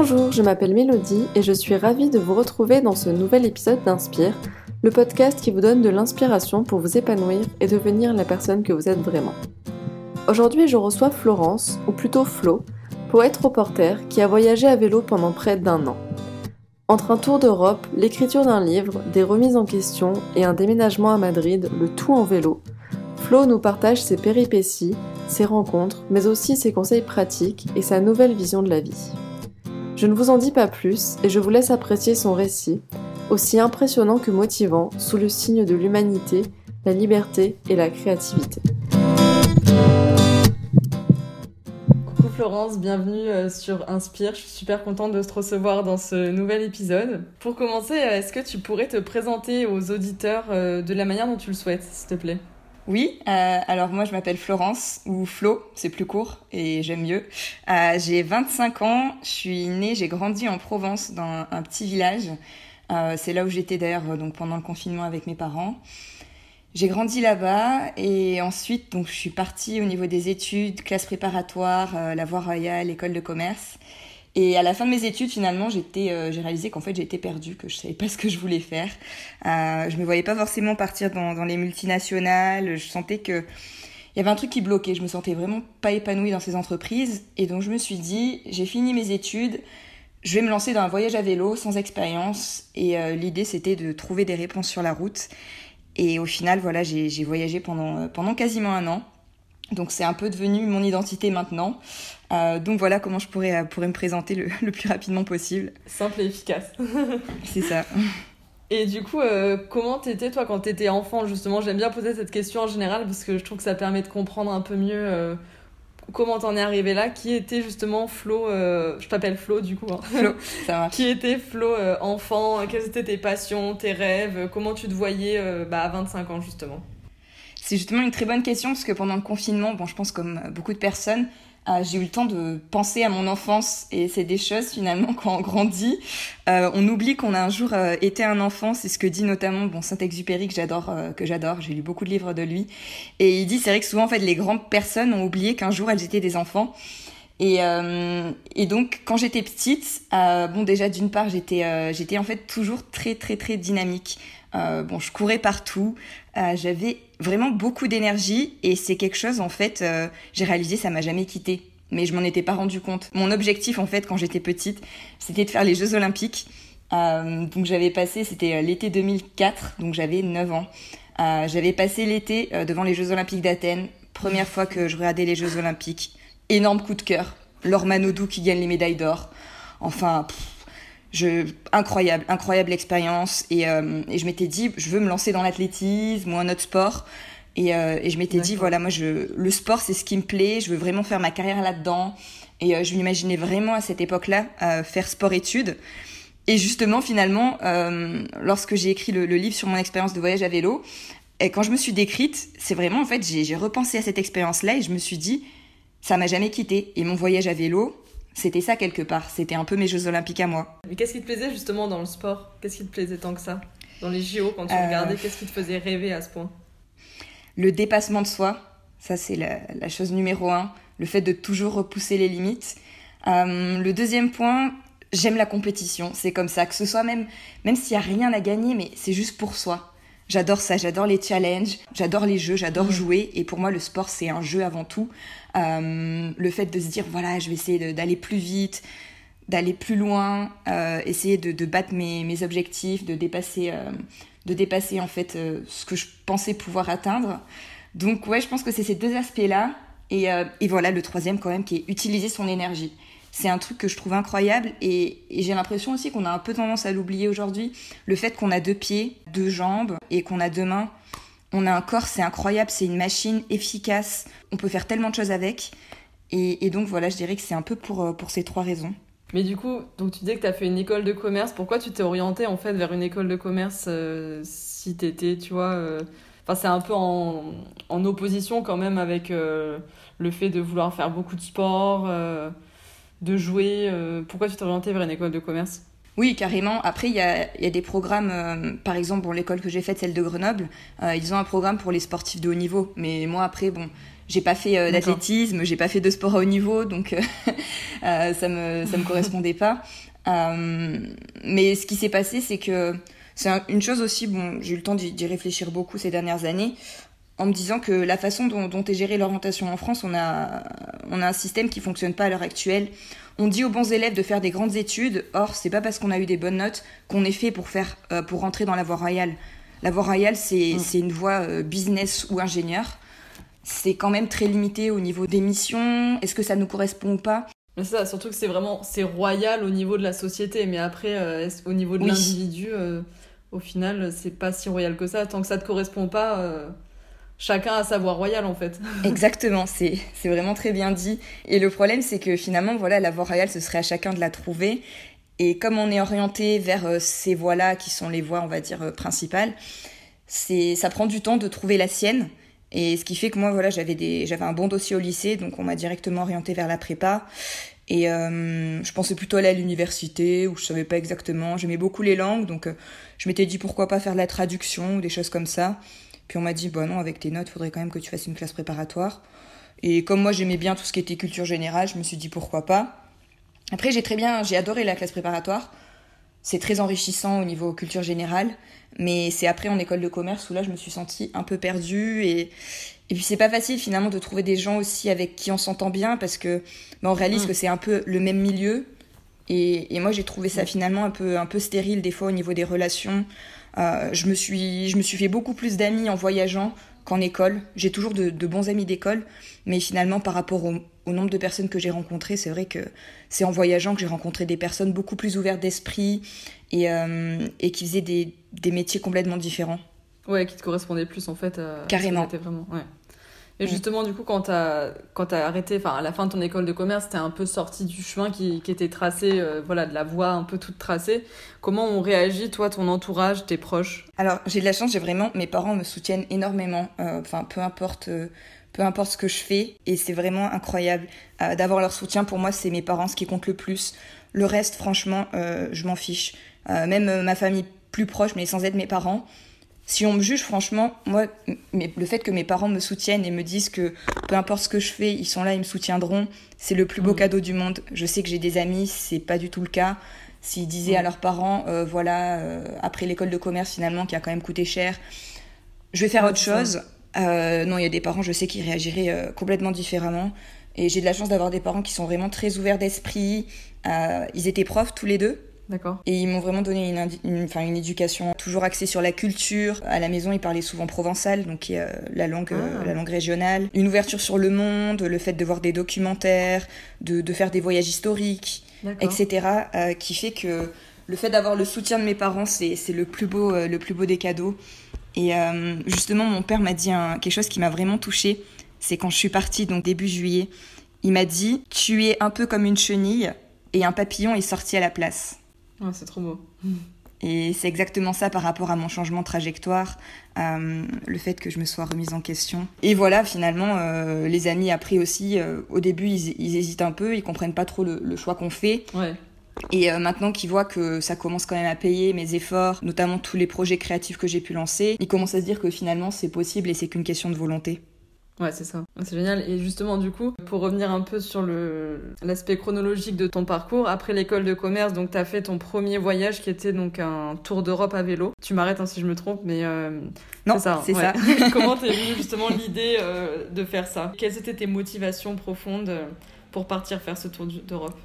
Bonjour, je m'appelle Mélodie et je suis ravie de vous retrouver dans ce nouvel épisode d'Inspire, le podcast qui vous donne de l'inspiration pour vous épanouir et devenir la personne que vous êtes vraiment. Aujourd'hui, je reçois Florence, ou plutôt Flo, poète reporter qui a voyagé à vélo pendant près d'un an. Entre un tour d'Europe, l'écriture d'un livre, des remises en question et un déménagement à Madrid, le tout en vélo, Flo nous partage ses péripéties, ses rencontres, mais aussi ses conseils pratiques et sa nouvelle vision de la vie. Je ne vous en dis pas plus et je vous laisse apprécier son récit, aussi impressionnant que motivant, sous le signe de l'humanité, la liberté et la créativité. Coucou Florence, bienvenue euh, sur Inspire. Je suis super contente de te recevoir dans ce nouvel épisode. Pour commencer, euh, est-ce que tu pourrais te présenter aux auditeurs euh, de la manière dont tu le souhaites, s'il te plaît? Oui, euh, alors moi je m'appelle Florence, ou Flo, c'est plus court et j'aime mieux. Euh, j'ai 25 ans, je suis née, j'ai grandi en Provence dans un petit village. Euh, c'est là où j'étais d'ailleurs donc pendant le confinement avec mes parents. J'ai grandi là-bas et ensuite donc je suis partie au niveau des études, classe préparatoire, la voie royale, école de commerce. Et à la fin de mes études, finalement, euh, j'ai réalisé qu'en fait, j'étais perdue, que je savais pas ce que je voulais faire. Euh, je me voyais pas forcément partir dans, les multinationales. Je sentais que il y avait un truc qui bloquait. Je me sentais vraiment pas épanouie dans ces entreprises. Et donc, je me suis dit, j'ai fini mes études. Je vais me lancer dans un voyage à vélo sans expérience. Et euh, l'idée, c'était de trouver des réponses sur la route. Et au final, voilà, j'ai voyagé euh, pendant quasiment un an. Donc c'est un peu devenu mon identité maintenant. Euh, donc voilà comment je pourrais, euh, pourrais me présenter le, le, plus rapidement possible. Simple et efficace. c'est ça. Et du coup, euh, comment t'étais toi quand t'étais enfant justement? J'aime bien poser cette question en général parce que je trouve que ça permet de comprendre un peu mieux euh, comment t'en es arrivé là. Qui était justement Flo euh, Je t'appelle Flo du coup. Hein. Flo, ça marche. Qui était Flo enfant? Quelles étaient tes passions, tes rêves? Comment tu te voyais bah, à 25 ans justement? C'est justement une très bonne question parce que pendant le confinement, bon, je pense comme beaucoup de personnes, euh, j'ai eu le temps de penser à mon enfance et c'est des choses finalement quand on grandit, euh, on oublie qu'on a un jour euh, été un enfant. C'est ce que dit notamment bon Saint-Exupéry que j'adore, euh, que j'adore. J'ai lu beaucoup de livres de lui et il dit c'est vrai que souvent en fait les grandes personnes ont oublié qu'un jour elles étaient des enfants. Et, et donc quand j'étais petite, bon déjà d'une part j'étais j'étais en fait toujours très très très dynamique. bon je courais partout, j'avais vraiment beaucoup d'énergie et c'est quelque chose en fait j'ai réalisé ça m'a jamais quitté. Mais je m'en étais pas rendu compte. Mon objectif en fait quand j'étais petite, c'était de faire les Jeux Olympiques. donc j'avais passé, c'était l'été 2004, donc j'avais 9 ans. j'avais passé l'été devant les Jeux Olympiques d'Athènes, première fois que je regardais les Jeux Olympiques énorme coup de cœur. Laure Manodou qui gagne les médailles d'or. Enfin, je, incroyable, incroyable expérience. Et, euh, et je m'étais dit, je veux me lancer dans l'athlétisme ou un autre sport. Et, euh, et je m'étais dit, voilà, moi, je, le sport, c'est ce qui me plaît. Je veux vraiment faire ma carrière là-dedans. Et euh, je m'imaginais vraiment à cette époque-là faire sport-études. Et justement, finalement, lorsque j'ai écrit le, le, livre sur mon expérience de voyage à vélo, et quand je me suis décrite, c'est vraiment, en fait, j'ai repensé à cette expérience-là et je me suis dit, ça m'a jamais quitté. Et mon voyage à vélo, c'était ça quelque part. C'était un peu mes Jeux Olympiques à moi. Mais qu'est-ce qui te plaisait justement dans le sport? Qu'est-ce qui te plaisait tant que ça? Dans les JO, quand tu euh... regardais, qu'est-ce qui te faisait rêver à ce point? Le dépassement de soi. Ça, c'est la, la, chose numéro un. Le fait de toujours repousser les limites. Euh, le deuxième point, j'aime la compétition. C'est comme ça. Que ce soit même, même s'il n'y a rien à gagner, mais c'est juste pour soi. J'adore ça, j'adore les challenges, j'adore les jeux, j'adore mmh. jouer. Et pour moi, le sport, c'est un jeu avant tout. Euh, le fait de se dire, voilà, je vais essayer d'aller plus vite, d'aller plus loin, euh, essayer de, battre mes, objectifs, de dépasser, euh, de dépasser en fait ce que je pensais pouvoir atteindre. Donc ouais, je pense que c'est ces deux aspects-là. Et, et voilà, le troisième quand même, qui est utiliser son énergie c'est un truc que je trouve incroyable et j'ai l'impression aussi qu'on a un peu tendance à l'oublier aujourd'hui. Le fait qu'on a deux pieds, deux jambes et qu'on a deux mains, on a un corps, c'est incroyable, c'est une machine efficace, on peut faire tellement de choses avec. Et, donc voilà, je dirais que c'est un peu pour, euh, pour ces trois raisons. Mais du coup, donc tu disais que tu as fait une école de commerce. Pourquoi tu t'es orienté en fait vers une école de commerce euh, si t'étais, tu vois, euh... enfin c'est un peu en, opposition quand même avec le fait de vouloir faire beaucoup de sport de jouer Pourquoi tu t'es orienté vers une école de commerce? Oui, carrément. Après, il y a, y a, des programmes, euh, par exemple, bon, l'école que j'ai faite, celle de Grenoble, euh, ils ont un programme pour les sportifs de haut niveau. Mais moi, après, bon, j'ai pas fait euh, d'athlétisme, j'ai pas fait de sport à haut niveau, donc ça me ça me correspondait pas. mais ce qui s'est passé, c'est que c'est une chose aussi, bon, j'ai eu le temps d'y réfléchir beaucoup ces dernières années, en me disant que la façon dont, dont est gérée l'orientation en France, on a, on a un système qui fonctionne pas à l'heure actuelle. On dit aux bons élèves de faire des grandes études, or c'est pas parce qu'on a eu des bonnes notes qu'on est fait pour faire, euh, pour rentrer dans la voie royale. La voie royale, c'est mm. une voie euh, business ou ingénieur. C'est quand même très limité au niveau des missions. Est-ce que ça nous correspond ou pas? Mais ça, surtout que c'est vraiment c'est royal au niveau de la société, mais après euh, au niveau de l'individu, au final, c'est pas si royal que ça. Tant que ça te correspond pas, chacun a sa voie royale en fait. Exactement, c'est vraiment très bien dit. Et le problème, c'est que finalement, voilà, la voie royale, ce serait à chacun de la trouver. Et comme on est orienté vers euh, ces voies-là, qui sont les voies, on va dire, euh, principales, c'est ça prend du temps de trouver la sienne. Et ce qui fait que moi, voilà, j'avais un bon dossier au lycée, donc on m'a directement orienté vers la prépa. Et euh, je pensais plutôt aller à l'université, où je savais pas exactement. J'aimais beaucoup les langues, donc je m'étais dit pourquoi pas faire de la traduction ou des choses comme ça. Puis on m'a dit, bah non, avec tes notes, faudrait quand même que tu fasses une classe préparatoire. Et comme moi, j'aimais bien tout ce qui était culture générale, je me suis dit pourquoi pas. Après, j'ai très bien, j'ai adoré la classe préparatoire. C'est très enrichissant au niveau culture générale. Mais c'est après en école de commerce où là, je me suis sentie un peu perdue. Et, et puis, c'est pas facile finalement de trouver des gens aussi avec qui on s'entend bien parce que bah, on réalise mm. que c'est un peu le même milieu. Et, et moi, j'ai trouvé ça finalement un peu, un peu stérile des fois au niveau des relations. Euh, je, me suis, je me suis fait beaucoup plus d'amis en voyageant qu'en école. J'ai toujours de, bons amis d'école, mais finalement, par rapport au, nombre de personnes que j'ai rencontrées, c'est vrai que c'est en voyageant que j'ai rencontré des personnes beaucoup plus ouvertes d'esprit et, euh, et qui faisaient des, des, métiers complètement différents. Ouais, qui te correspondaient plus en fait. Carrément. vraiment, ouais. Et mm. justement, du coup, quand tu as, quand as arrêté, enfin, à la fin de ton école de commerce, tu un peu sorti du chemin qui, qui était tracé, euh, voilà, de la voie un peu toute tracée. Comment ont réagi, toi, ton entourage, tes proches? Alors, j'ai de la chance, j'ai vraiment, mes parents me soutiennent énormément. Euh, enfin, peu importe. Euh, peu importe ce que je fais, et c'est vraiment incroyable d'avoir leur soutien. Pour moi, c'est mes parents ce qui compte le plus. Le reste, franchement, je m'en fiche. même ma famille plus proche, mais sans être mes parents, si on me juge, franchement, moi, le fait que mes parents me soutiennent et me disent que peu importe ce que je fais, ils sont là, ils me soutiendront, c'est le plus beau mm. cadeau du monde. Je sais que j'ai des amis, c'est pas du tout le cas. S'ils disaient à mm. leurs parents, euh, voilà, euh, après l'école de commerce finalement, qui a quand même coûté cher, je vais faire autre chose. Euh, non, il y a des parents, je sais, qui réagiraient complètement différemment. Et j'ai de la chance d'avoir des parents qui sont vraiment très ouverts d'esprit. ils étaient profs tous les deux. D'accord. Et ils m'ont vraiment donné une, une, enfin, une éducation toujours axée sur la culture. À la maison, ils parlaient souvent provençal, donc euh, la, langue, euh, ah. la langue régionale. Une ouverture sur le monde, le fait de voir des documentaires, de, de faire des voyages historiques, etc. Euh, qui fait que le fait d'avoir le soutien de mes parents, c'est le, plus beau, le plus beau des cadeaux. Et justement, mon père m'a dit quelque chose qui m'a vraiment touchée. C'est quand je suis partie, donc début juillet. Il m'a dit Tu es un peu comme une chenille et un papillon est sorti à la place c'est trop beau. Et c'est exactement ça par rapport à mon changement de trajectoire, euh, le fait que je me sois remise en question. Et voilà, finalement, euh, les amis après aussi, euh, au début, ils, hésitent un peu, ils comprennent pas trop le, choix qu'on fait. Et maintenant qu'ils voient que ça commence quand même à payer mes efforts, notamment tous les projets créatifs que j'ai pu lancer, ils commencent à se dire que finalement c'est possible et c'est qu'une question de volonté. Ouais, c'est ça. C'est génial. Et justement, du coup, pour revenir un peu sur le l'aspect chronologique de ton parcours, après l'école de commerce, donc tu as fait ton premier voyage qui était donc un tour d'Europe à vélo. Tu m'arrêtes hein, si je me trompe, mais euh, non, c'est ça. C'est ça. Comment t'es venue justement l'idée euh, de faire ça? Quelles étaient tes motivations profondes euh, pour partir faire ce tour d'Europe?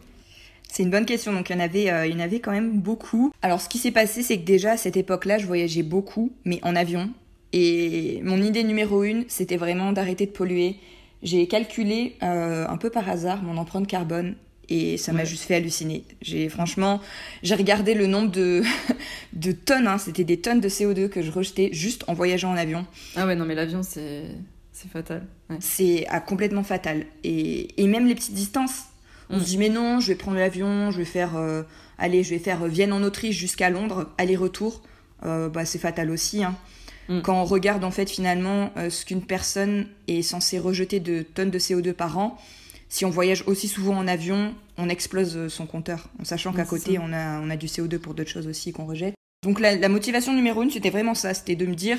C'est une bonne question. Donc, il y en avait, il y en avait quand même beaucoup. Alors, ce qui s'est passé, c'est que déjà à cette époque-là, je voyageais beaucoup, mais en avion. Et mon idée numéro une, c'était vraiment d'arrêter de polluer. J'ai calculé euh, un peu par hasard mon empreinte carbone et ça m'a juste fait halluciner. J'ai franchement, j'ai regardé le nombre de, de tonnes, hein, c'était des tonnes de CO2 que je rejetais juste en voyageant en avion. Ah ouais, non mais l'avion c'est c'est fatal. C'est ah, complètement fatal. Et, et, même les petites distances. On se mm. dit mais non, je vais prendre l'avion, je vais faire, euh, allez, je vais faire Vienne en Autriche jusqu'à Londres, aller-retour. Euh, bah, c'est fatal aussi. Hein. Mm. Quand on regarde en fait finalement euh, ce qu'une personne est censée rejeter de tonnes de CO2 par an, si on voyage aussi souvent en avion, on explose euh, son compteur, en sachant qu'à côté on a, on a du CO2 pour d'autres choses aussi qu'on rejette. Donc la, motivation numéro une, c'était vraiment ça, c'était de me dire,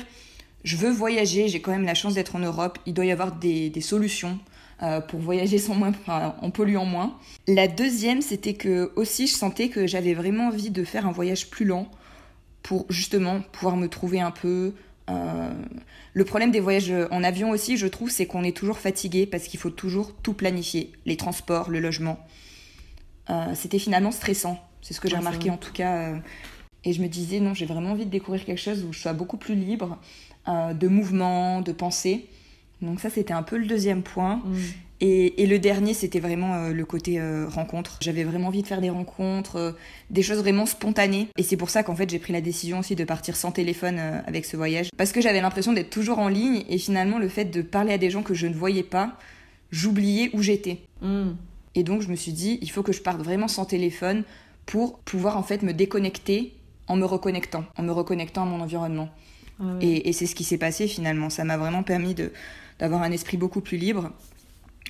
je veux voyager, j'ai quand même la chance d'être en Europe, il doit y avoir des, solutions euh, pour voyager sans moins, en polluant moins. La deuxième, c'était que aussi je sentais que j'avais vraiment envie de faire un voyage plus lent pour justement pouvoir me trouver un peu. Euh, le problème des voyages en avion aussi, je trouve, c'est qu'on est toujours fatigué parce qu'il faut toujours tout planifier, les transports, le logement. Euh, c'était finalement stressant, c'est ce que j'ai remarqué en tout cas. et je me disais, non, j'ai vraiment envie de découvrir quelque chose où je sois beaucoup plus libre, euh, de mouvement, de pensée. Donc ça, c'était un peu le deuxième point. Mm. Et, le dernier, c'était vraiment euh, le côté euh, rencontre. J'avais vraiment envie de faire des rencontres, des choses vraiment spontanées. Et c'est pour ça qu'en fait, j'ai pris la décision aussi de partir sans téléphone avec ce voyage. Parce que j'avais l'impression d'être toujours en ligne. Et finalement, le fait de parler à des gens que je ne voyais pas, j'oubliais où j'étais. Mm. Et donc, je me suis dit, il faut que je parte vraiment sans téléphone pour pouvoir en fait me déconnecter en me reconnectant, en me reconnectant à mon environnement. Et, c'est ce qui s'est passé finalement. Ça m'a vraiment permis d'avoir un esprit beaucoup plus libre.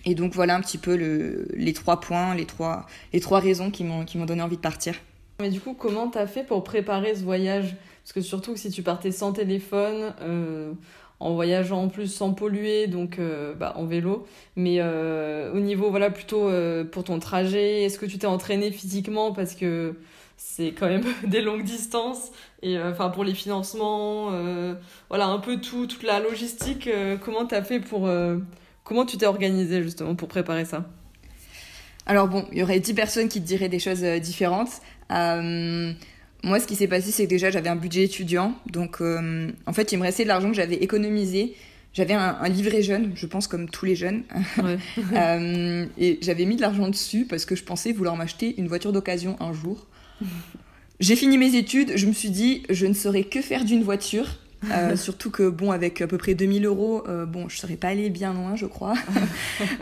Et donc voilà un petit peu le, les trois points, les trois, les trois raisons qui m'ont donné envie de partir. Mais du coup, comment t'as fait pour préparer ce voyage? Parce que surtout que si tu partais sans téléphone, euh, en voyageant en plus sans polluer, donc euh, bah, en vélo, mais euh, au niveau voilà plutôt pour ton trajet, est-ce que tu t'es entraîné physiquement? Parce que c'est quand même des longues distances et enfin pour les financements voilà un peu tout toute la logistique comment tu as fait pour comment tu t'es organisé justement pour préparer ça? Alors bon il y aurait 10 personnes qui te diraient des choses différentes moi ce qui s'est passé c'est que déjà j'avais un budget étudiant donc en fait il me restait de l'argent que j'avais économisé j'avais un, livret jeune, je pense comme tous les jeunes. et j'avais mis de l'argent dessus parce que je pensais vouloir m'acheter une voiture d'occasion un jour. J'ai fini mes études, je me suis dit, je ne saurais que faire d'une voiture. Euh, surtout que, bon, avec à peu près 2000 euros, euh, bon, je serais pas allée bien loin, je crois.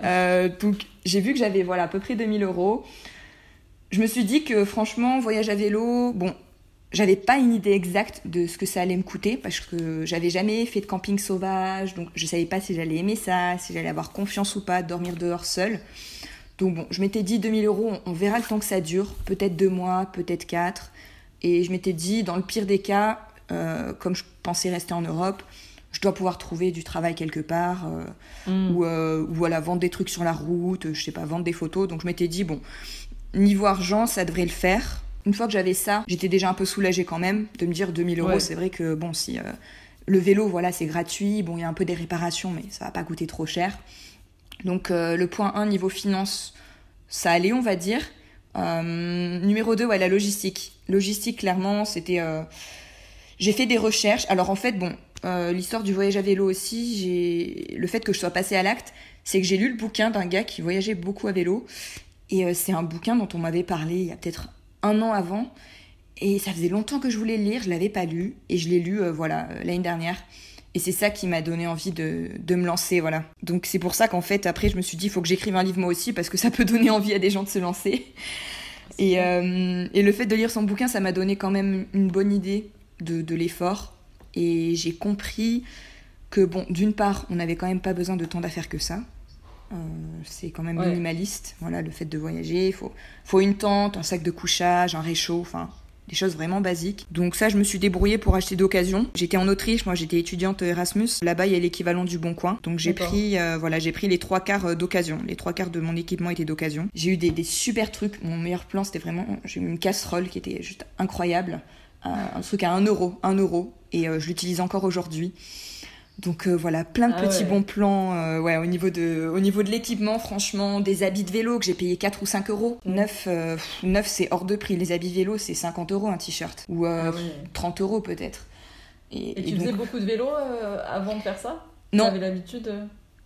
Euh, donc, j'ai vu que j'avais, voilà, à peu près 2000 euros. Je me suis dit que, franchement, voyage à vélo, bon, j'avais pas une idée exacte de ce que ça allait me coûter parce que j'avais jamais fait de camping sauvage, donc je savais pas si j'allais aimer ça, si j'allais avoir confiance ou pas, dormir dehors seule. Donc bon, je m'étais dit 2000 euros, on verra le temps que ça dure, peut-être deux mois, peut-être quatre. Et je m'étais dit, dans le pire des cas, euh, comme je pensais rester en Europe, je dois pouvoir trouver du travail quelque part, euh, mm. ou, euh, ou voilà, vendre des trucs sur la route, je sais pas, vendre des photos. Donc je m'étais dit, bon, niveau argent, ça devrait le faire. Une fois que j'avais ça, j'étais déjà un peu soulagée quand même de me dire 2000 euros, c'est vrai que bon, si le vélo, voilà, c'est gratuit, bon, il y a un peu des réparations, mais ça va pas coûter trop cher. Donc le point 1, niveau finance, ça allait, on va dire. Numéro 2, ouais, la logistique. Logistique, clairement, c'était... Euh, j'ai fait des recherches. Alors en fait, bon, euh, l'histoire du voyage à vélo aussi, j'ai le fait que je sois passée à l'acte, c'est que j'ai lu le bouquin d'un gars qui voyageait beaucoup à vélo. Et c'est un bouquin dont on m'avait parlé il y a peut-être un an avant. Et ça faisait longtemps que je voulais le lire, je l'avais pas lu. Et je l'ai lu, voilà, l'année dernière. Et c'est ça qui m'a donné envie de, de, me lancer, voilà. Donc c'est pour ça qu'en fait, après, je me suis dit, il faut que j'écrive un livre moi aussi, parce que ça peut donner envie à des gens de se lancer. Et, euh, et, le fait de lire son bouquin, ça m'a donné quand même une bonne idée de, de l'effort. Et j'ai compris que, bon, d'une part, on n'avait quand même pas besoin de tant d'affaires que ça. Euh, c'est quand même minimaliste, voilà, le fait de voyager. Il faut, faut une tente, un sac de couchage, un réchaud, enfin, des choses vraiment basiques. Donc ça, je me suis débrouillée pour acheter d'occasion. J'étais en Autriche, moi j'étais étudiante Erasmus. Là-bas, il y a l'équivalent du Bon Coin. Donc j'ai pris, euh, voilà, j'ai pris les trois quarts euh, d'occasion. Les trois quarts de mon équipement étaient d'occasion. J'ai eu des, super trucs. Mon meilleur plan, c'était vraiment, j'ai eu une casserole qui était juste incroyable. Euh, un truc à 1 euro, 1 euro. Et je l'utilise encore aujourd'hui. Donc euh, voilà, plein de ah petits bons plans euh, ouais, au niveau de, au niveau de l'équipement, franchement, des habits de vélo que j'ai payé 4 ou 5 euros. 9, euh, c'est hors de prix. Les habits vélo, c'est 50 euros un t-shirt. Ou 30 ah euros peut-être. Et, tu faisais beaucoup de vélo avant de faire ça? Non. Tu avais l'habitude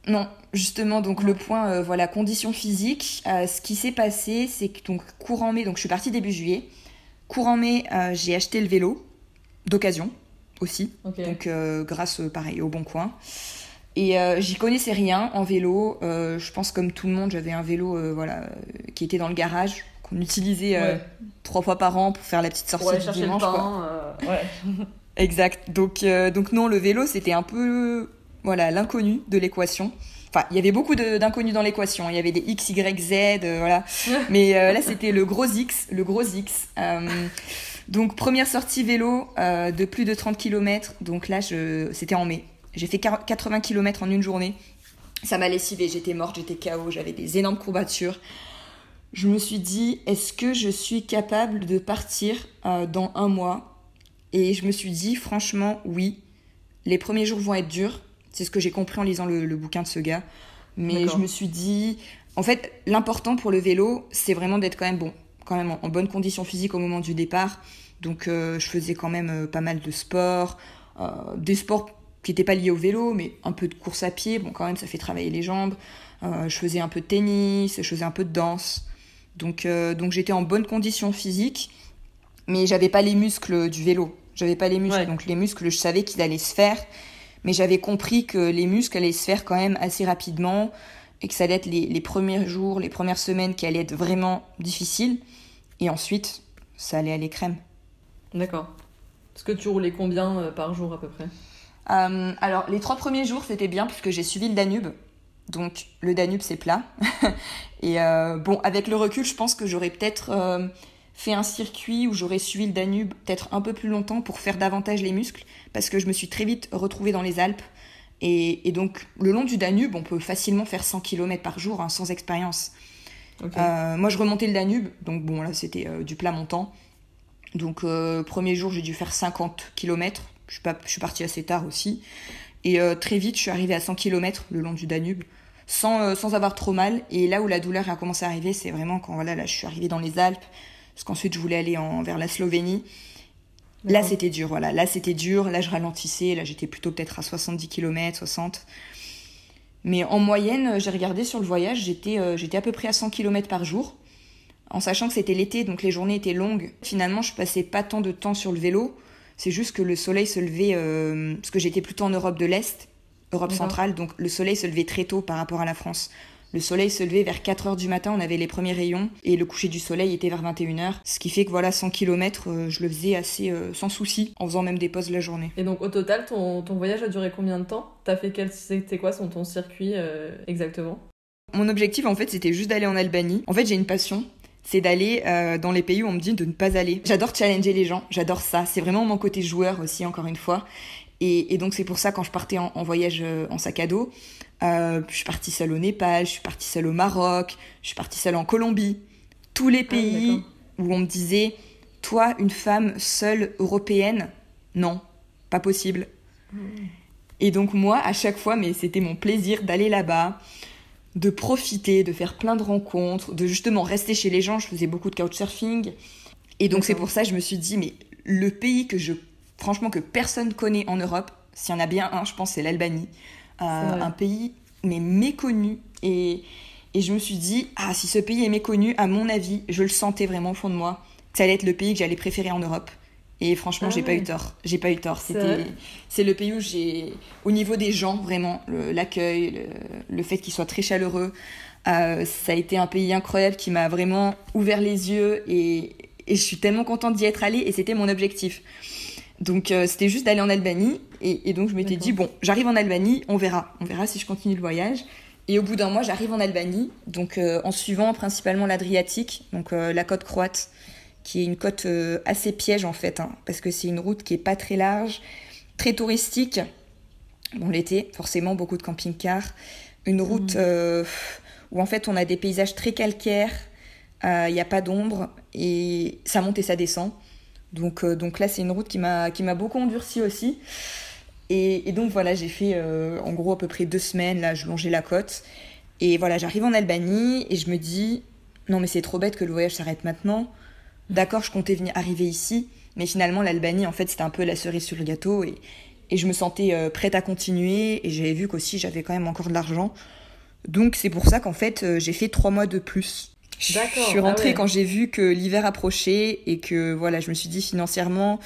Non, justement, donc le point, voilà, conditions physiques. ce qui s'est passé, c'est que donc, courant mai, donc je suis partie début juillet. Courant mai, j'ai acheté le vélo d'occasion aussi. Donc euh, grâce euh, pareil au Bon Coin. Et euh, j'y connaissais rien en vélo. je pense comme tout le monde, j'avais un vélo voilà qui était dans le garage qu'on utilisait trois fois par an pour faire la petite sortie du dimanche. exact. Donc donc non, le vélo c'était un peu voilà l'inconnu de l'équation. Enfin, il y avait beaucoup d'inconnus dans l'équation. Il y avait des X, Y, Z, voilà. Mais là, c'était le gros X, le gros X. Donc première sortie vélo euh, de plus de 30 km. Donc là, c'était en mai. J'ai fait 80 km en une journée. Ça m'a lessivé, j'étais morte, j'étais KO, j'avais des énormes courbatures. Je me suis dit, est-ce que je suis capable de partir euh, dans un mois? Et je me suis dit, franchement, oui. Les premiers jours vont être durs. C'est ce que j'ai compris en lisant le, bouquin de ce gars. Mais je me suis dit, en fait, l'important pour le vélo, c'est vraiment d'être quand même bon, quand même en, bonne condition physique au moment du départ. Donc, euh, je faisais quand même euh, pas mal de sport, des sports qui n'était pas lié au vélo, mais un peu de course à pied. Bon, quand même, ça fait travailler les jambes. Euh, je faisais un peu de tennis, je faisais un peu de danse. Donc, euh, donc j'étais en bonne condition physique, mais j'avais pas les muscles du vélo. J'avais pas les muscles. Donc les muscles, je savais qu'ils allaient se faire, mais j'avais compris que les muscles allaient se faire quand même assez rapidement et que ça allait être les, les premiers jours, les premières semaines qui allaient être vraiment difficiles. Et ensuite, ça allait aller crème. D'accord. Est-ce que tu roulais combien euh, par jour à peu près? Euh, alors, les trois premiers jours, c'était bien puisque j'ai suivi le Danube. Donc, le Danube, c'est plat. et euh, bon, avec le recul, je pense que j'aurais peut-être euh, fait un circuit où j'aurais suivi le Danube peut-être un peu plus longtemps pour faire davantage les muscles. Parce que je me suis très vite retrouvée dans les Alpes. Et, donc, le long du Danube, on peut facilement faire 100 km par jour hein, sans expérience. moi, je remontais le Danube. Donc, bon, là, c'était du plat montant. Donc, premier jour, j'ai dû faire 50 km je suis, pas, je suis partie assez tard aussi. Et euh, très vite, je suis arrivée à 100 km le long du Danube, sans, euh, sans avoir trop mal. Et là où la douleur a commencé à arriver, c'est vraiment quand voilà, là, je suis arrivée dans les Alpes, parce qu'ensuite je voulais aller en, vers la Slovénie. Là, c'était dur, voilà. Là, c'était dur. Là, je ralentissais. Là, j'étais plutôt peut-être à 70 km, 60. Mais en moyenne, j'ai regardé sur le voyage, j'étais euh, j'étais à peu près à 100 km par jour. En sachant que c'était l'été, donc les journées étaient longues. Finalement, je passais pas tant de temps sur le vélo. C'est juste que le soleil se levait, euh, parce que j'étais plutôt en Europe de l'Est, Europe centrale, donc le soleil se levait très tôt par rapport à la France. Le soleil se levait vers 4 heures du matin, on avait les premiers rayons, et le coucher du soleil était vers 21h. Ce qui fait que voilà, 100 km, euh, je le faisais assez euh, sans souci, en faisant même des pauses la journée. Et donc au total, ton, ton voyage a duré combien de temps? T'as fait quel, c'était quoi son, ton circuit exactement? Mon objectif en fait c'était juste d'aller en Albanie. En fait j'ai une passion, c'est d'aller euh, dans les pays où on me dit de ne pas aller. J'adore challenger les gens, j'adore ça. C'est vraiment mon côté joueur aussi, encore une fois. Et, donc c'est pour ça quand je partais en, voyage euh, en sac à dos, euh, je suis partie seule au Népal, je suis partie seule au Maroc, je suis partie seule en Colombie. Tous les ah pays où on me disait, toi, une femme seule européenne, non, pas possible. Et donc moi, à chaque fois, mais c'était mon plaisir d'aller là-bas, de profiter, de faire plein de rencontres, de justement rester chez les gens. Je faisais beaucoup de couchsurfing. Et donc c'est pour ça que je me suis dit, mais le pays que je, franchement, que personne connaît en Europe, s'il y en a bien un, je pense, c'est l'Albanie. Euh, un pays, mais méconnu. Et, et je me suis dit, ah, si ce pays est méconnu, à mon avis, je le sentais vraiment au fond de moi, que ça allait être le pays que j'allais préférer en Europe. Et franchement, j'ai pas eu tort. J'ai pas eu tort. C'était, c'est le pays où j'ai, au niveau des gens, vraiment, l'accueil, le, fait qu'ils soient très chaleureux, euh, ça a été un pays incroyable qui m'a vraiment ouvert les yeux et, et je suis tellement contente d'y être allée et c'était mon objectif. Donc euh, c'était juste d'aller en Albanie et, et donc je m'étais dit bon, j'arrive en Albanie, on verra, on verra si je continue le voyage. Et au bout d'un mois, j'arrive en Albanie, donc euh, en suivant principalement l'Adriatique, donc la côte croate qui est une côte euh, assez piège en fait, hein, parce que c'est une route qui est pas très large, très touristique. Bon, l'été, forcément, beaucoup de camping-cars. Une route mmh. euh, où en fait on a des paysages très calcaires, il euh, n'y a pas d'ombre, et ça monte et ça descend. Donc, donc là, c'est une route qui m'a beaucoup endurci aussi. Et, et, donc voilà, j'ai fait en gros à peu près deux semaines, là, je longeais la côte. Et voilà, j'arrive en Albanie et je me dis, non mais c'est trop bête que le voyage s'arrête maintenant. D'accord, je comptais venir arriver ici, mais finalement l'Albanie, en fait, c'était un peu la cerise sur le gâteau et, et je me sentais euh, prête à continuer et j'avais vu qu'aussi j'avais quand même encore de l'argent. Donc c'est pour ça qu'en fait euh, j'ai fait trois mois de plus. Je suis rentrée ah quand j'ai vu que l'hiver approchait et que voilà, je me suis dit financièrement,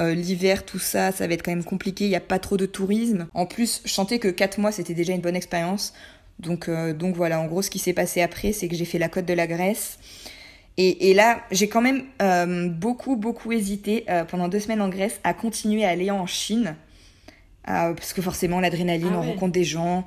euh, l'hiver, tout ça, ça va être quand même compliqué, il n'y a pas trop de tourisme. En plus, je sentais que quatre mois c'était déjà une bonne expérience. Donc, donc voilà, en gros, ce qui s'est passé après, c'est que j'ai fait la côte de la Grèce. Et, là, j'ai quand même euh, beaucoup, beaucoup hésité euh, pendant deux semaines en Grèce à continuer à aller en Chine. Euh, parce que forcément, l'adrénaline, ah on rencontre des gens.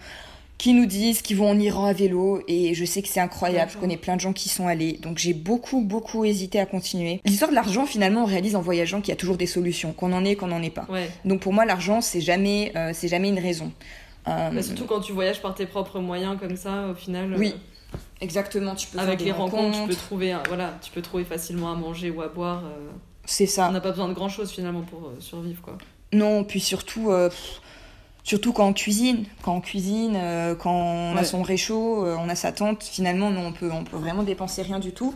Qui nous disent qu'ils vont en Iran à vélo et je sais que c'est incroyable. Je connais plein de gens qui sont allés, donc j'ai beaucoup beaucoup hésité à continuer. L'histoire de l'argent, finalement, on réalise en voyageant qu'il y a toujours des solutions, qu'on en ait, qu'on n'en ait pas. Donc pour moi, l'argent, c'est jamais euh, c'est jamais une raison. Euh, surtout quand tu voyages par tes propres moyens comme ça, au final. Oui. Exactement, tu peux avec les rencontres, tu peux trouver voilà, tu peux trouver facilement à manger ou à boire. C'est ça. On n'a pas besoin de grand chose finalement pour survivre quoi. Non, puis surtout Surtout quand on cuisine, quand on cuisine, euh, quand on a son réchaud, euh, on a sa tente, finalement, non, on peut, on peut vraiment dépenser rien du tout.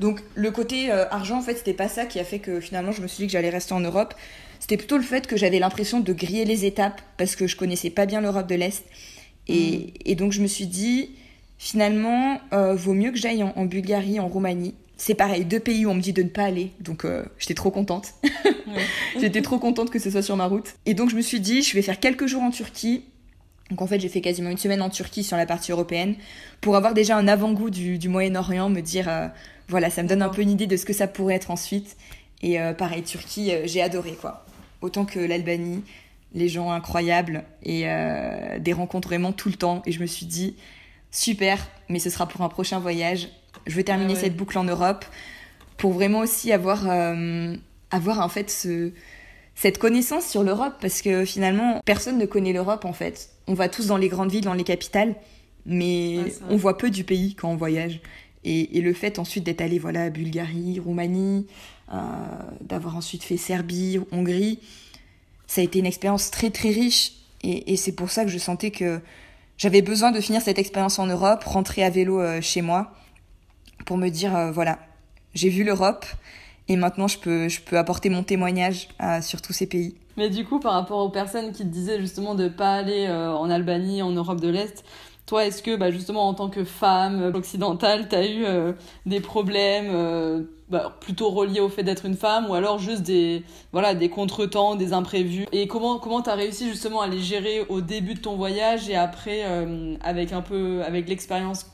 Donc le côté euh, argent, en fait, c'était pas ça qui a fait que finalement je me suis dit que j'allais rester en Europe. C'était plutôt le fait que j'avais l'impression de griller les étapes parce que je connaissais pas bien l'Europe de l'Est. Et, mm. et, donc je me suis dit, finalement, vaut mieux que j'aille en, Bulgarie, en Roumanie, c'est pareil, deux pays où on me dit de ne pas aller, donc euh, j'étais trop contente. j'étais trop contente que ce soit sur ma route. Et donc je me suis dit, je vais faire quelques jours en Turquie. Donc en fait, j'ai fait quasiment une semaine en Turquie sur la partie européenne pour avoir déjà un avant-goût du, Moyen-Orient, me dire, euh, voilà, ça me donne un peu une idée de ce que ça pourrait être ensuite. Et euh, pareil, Turquie, j'ai adoré quoi. Autant que l'Albanie, les gens incroyables et des rencontres vraiment tout le temps. Et je me suis dit, super, mais ce sera pour un prochain voyage je veux terminer cette boucle en Europe pour vraiment aussi avoir, euh, avoir en fait ce, cette connaissance sur l'Europe parce que finalement personne ne connaît l'Europe en fait. On va tous dans les grandes villes, dans les capitales, mais on voit peu du pays quand on voyage. Et, le fait ensuite d'être allé voilà à Bulgarie, Roumanie, euh, d'avoir ensuite fait Serbie, Hongrie, ça a été une expérience très très riche. Et, et c'est pour ça que je sentais que j'avais besoin de finir cette expérience en Europe, rentrer à vélo euh, chez moi pour me dire euh, voilà, j'ai vu l'Europe et maintenant je peux, je peux apporter mon témoignage sur tous ces pays. Mais du coup, par rapport aux personnes qui te disaient justement de pas aller euh, en Albanie, en Europe de l'Est, toi, est-ce que bah, justement en tant que femme occidentale, tu as eu euh, des problèmes bah, plutôt reliés au fait d'être une femme ou alors juste des, voilà, des contretemps, des imprévus? Et comment comment tu as réussi justement à les gérer au début de ton voyage et après avec un peu avec l'expérience?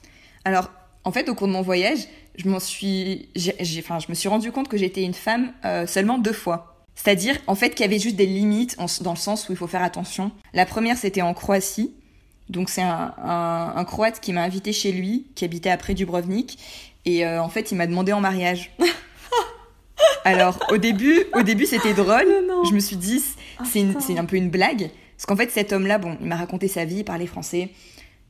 Alors, en fait, au cours de mon voyage, je m'en suis, j'ai, enfin, je me suis rendu compte que j'étais une femme euh, seulement deux fois. C'est-à-dire, en fait, qu'il y avait juste des limites dans le sens où il faut faire attention. La première, c'était en Croatie. Donc, c'est un, un, Croate qui m'a invité chez lui, qui habitait après Dubrovnik. Et euh, en fait, il m'a demandé en mariage. Alors, au début, au début, c'était drôle. Je me suis dit, c'est, c'est un peu une blague. Parce qu'en fait, cet homme-là, bon, il m'a raconté sa vie, il parlait français.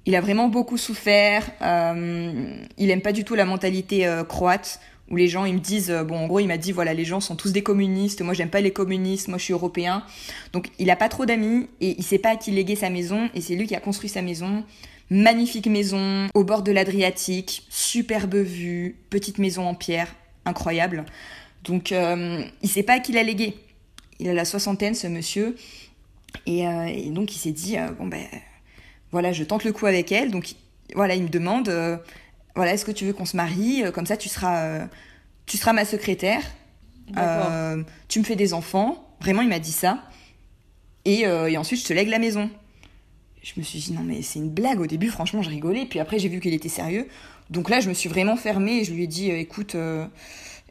Il a vraiment beaucoup souffert. Euh, il aime pas du tout la mentalité euh, croate où les gens ils me disent euh, bon en gros il m'a dit voilà les gens sont tous des communistes. Moi j'aime pas les communistes. Moi je suis européen. Donc il a pas trop d'amis et il sait pas à qui léguer sa maison et c'est lui qui a construit sa maison. Magnifique maison au bord de l'Adriatique, superbe vue, petite maison en pierre, incroyable. Donc euh, il sait pas à qui l'a légué. Il a la soixantaine ce monsieur et, et donc il s'est dit bon ben voilà, je tente le coup avec elle. Donc voilà, il me demande, euh, voilà, est-ce que tu veux qu'on se marie euh, Comme ça, tu seras, euh, tu seras ma secrétaire. tu me fais des enfants. Vraiment, il m'a dit ça. Et, ensuite, je te lègue la maison. Je me suis dit, non, mais c'est une blague. Au début, franchement, je rigolais. Puis après, j'ai vu qu'il était sérieux. Donc là, je me suis vraiment fermée et je lui ai dit, écoute,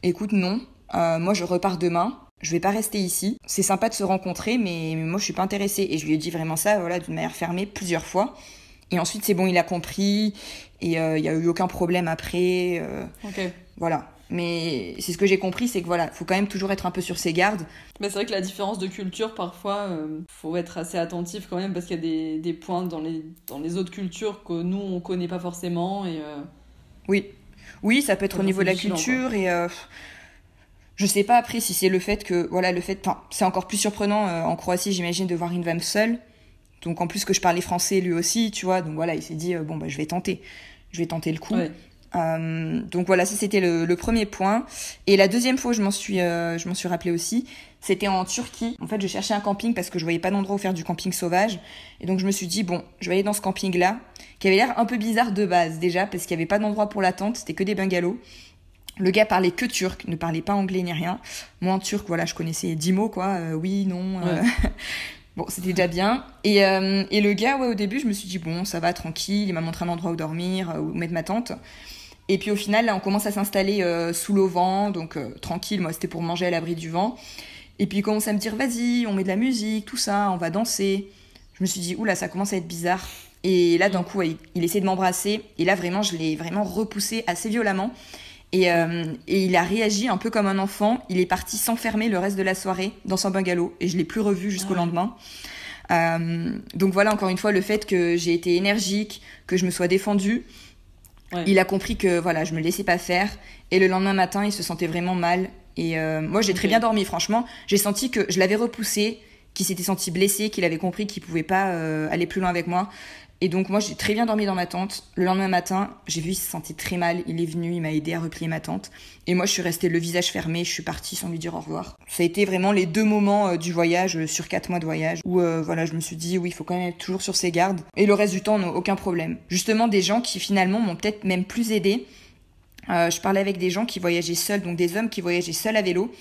écoute, non. moi, je repars demain je vais pas rester ici. C'est sympa de se rencontrer, mais moi je suis pas intéressée. Et je lui ai dit vraiment ça, voilà, d'une manière fermée plusieurs fois. Et ensuite c'est bon, il a compris et euh, il y a eu aucun problème après. Euh, ok. Voilà. Mais c'est ce que j'ai compris, c'est que voilà, faut quand même toujours être un peu sur ses gardes. Mais c'est vrai que la différence de culture, parfois, euh, faut être assez attentif quand même parce qu'il y a des, des, points dans les, dans les autres cultures que nous on connaît pas forcément et. Oui, oui, ça peut être au niveau de la culture et je sais pas après si c'est le fait que, voilà, le fait, enfin, c'est encore plus surprenant euh, en Croatie, j'imagine, de voir une femme seule. Donc en plus que je parlais français lui aussi, tu vois, donc voilà, il s'est dit, euh, bon, bah, je vais tenter, je vais tenter le coup. Euh, donc voilà, ça c'était le, premier point. Et la deuxième fois, je m'en suis, je m'en suis rappelé aussi, c'était en Turquie. En fait, je cherchais un camping parce que je voyais pas d'endroit où faire du camping sauvage. Et donc je me suis dit, bon, je vais aller dans ce camping-là, qui avait l'air un peu bizarre de base déjà, parce qu'il y avait pas d'endroit pour la tente, c'était que des bungalows. Le gars parlait que turc, ne parlait pas anglais ni rien. Moi en turc, voilà, je connaissais dix mots, quoi. Euh, oui, non. Euh. bon, c'était déjà bien. Et, euh, et, le gars, ouais, au début, je me suis dit, bon, ça va, tranquille. Il m'a montré un endroit où dormir, où mettre ma tente. Et puis au final, là, on commence à s'installer sous l'auvent, donc tranquille. Moi, c'était pour manger à l'abri du vent. Et puis il commence à me dire, vas-y, on met de la musique, tout ça, on va danser. Je me suis dit, oula, ça commence à être bizarre. Et là, d'un coup, il, il essaie de m'embrasser. Et là, vraiment, je l'ai vraiment repoussé assez violemment. Et, euh, et, il a réagi un peu comme un enfant. Il est parti s'enfermer le reste de la soirée dans son bungalow. Et je l'ai plus revu jusqu'au ah lendemain. Euh, donc voilà, encore une fois, le fait que j'ai été énergique, que je me sois défendue. Il a compris que voilà, je me laissais pas faire. Et le lendemain matin, il se sentait vraiment mal. Et euh, moi, j'ai très bien dormi, franchement. J'ai senti que je l'avais repoussé, qu'il s'était senti blessé, qu'il avait compris qu'il pouvait pas aller plus loin avec moi. Et donc moi j'ai très bien dormi dans ma tente. Le lendemain matin, j'ai vu il se sentait très mal. Il est venu, il m'a aidé à replier ma tente. Et moi je suis restée le visage fermé, je suis partie sans lui dire au revoir. Ça a été vraiment les deux moments euh, du voyage euh, sur quatre mois de voyage où euh, voilà je me suis dit oui il faut quand même être toujours sur ses gardes. Et le reste du temps non, aucun problème. Justement des gens qui finalement m'ont peut-être même plus aidé. je parlais avec des gens qui voyageaient seuls, donc des hommes qui voyageaient seuls à vélo,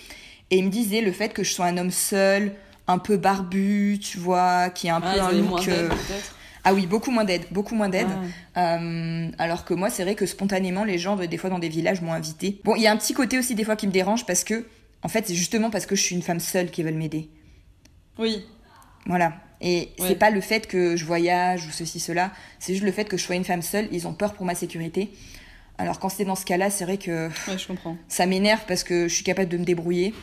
et ils me disaient le fait que je sois un homme seul, un peu barbu, tu vois, qui a un peu un look. Ah oui, beaucoup moins d'aide, beaucoup moins d'aide. Ah. Euh, alors que moi, c'est vrai que spontanément, les gens, des fois dans des villages, m'ont invité. Bon, il y a un petit côté aussi des fois qui me dérange parce que, en fait, c'est justement parce que je suis une femme seule qui veulent m'aider. Oui. Voilà. Et c'est pas le fait que je voyage ou ceci, cela, c'est juste le fait que je sois une femme seule. Ils ont peur pour ma sécurité. Alors quand c'est dans ce cas-là, c'est vrai que ouais, je comprends. ça m'énerve parce que je suis capable de me débrouiller.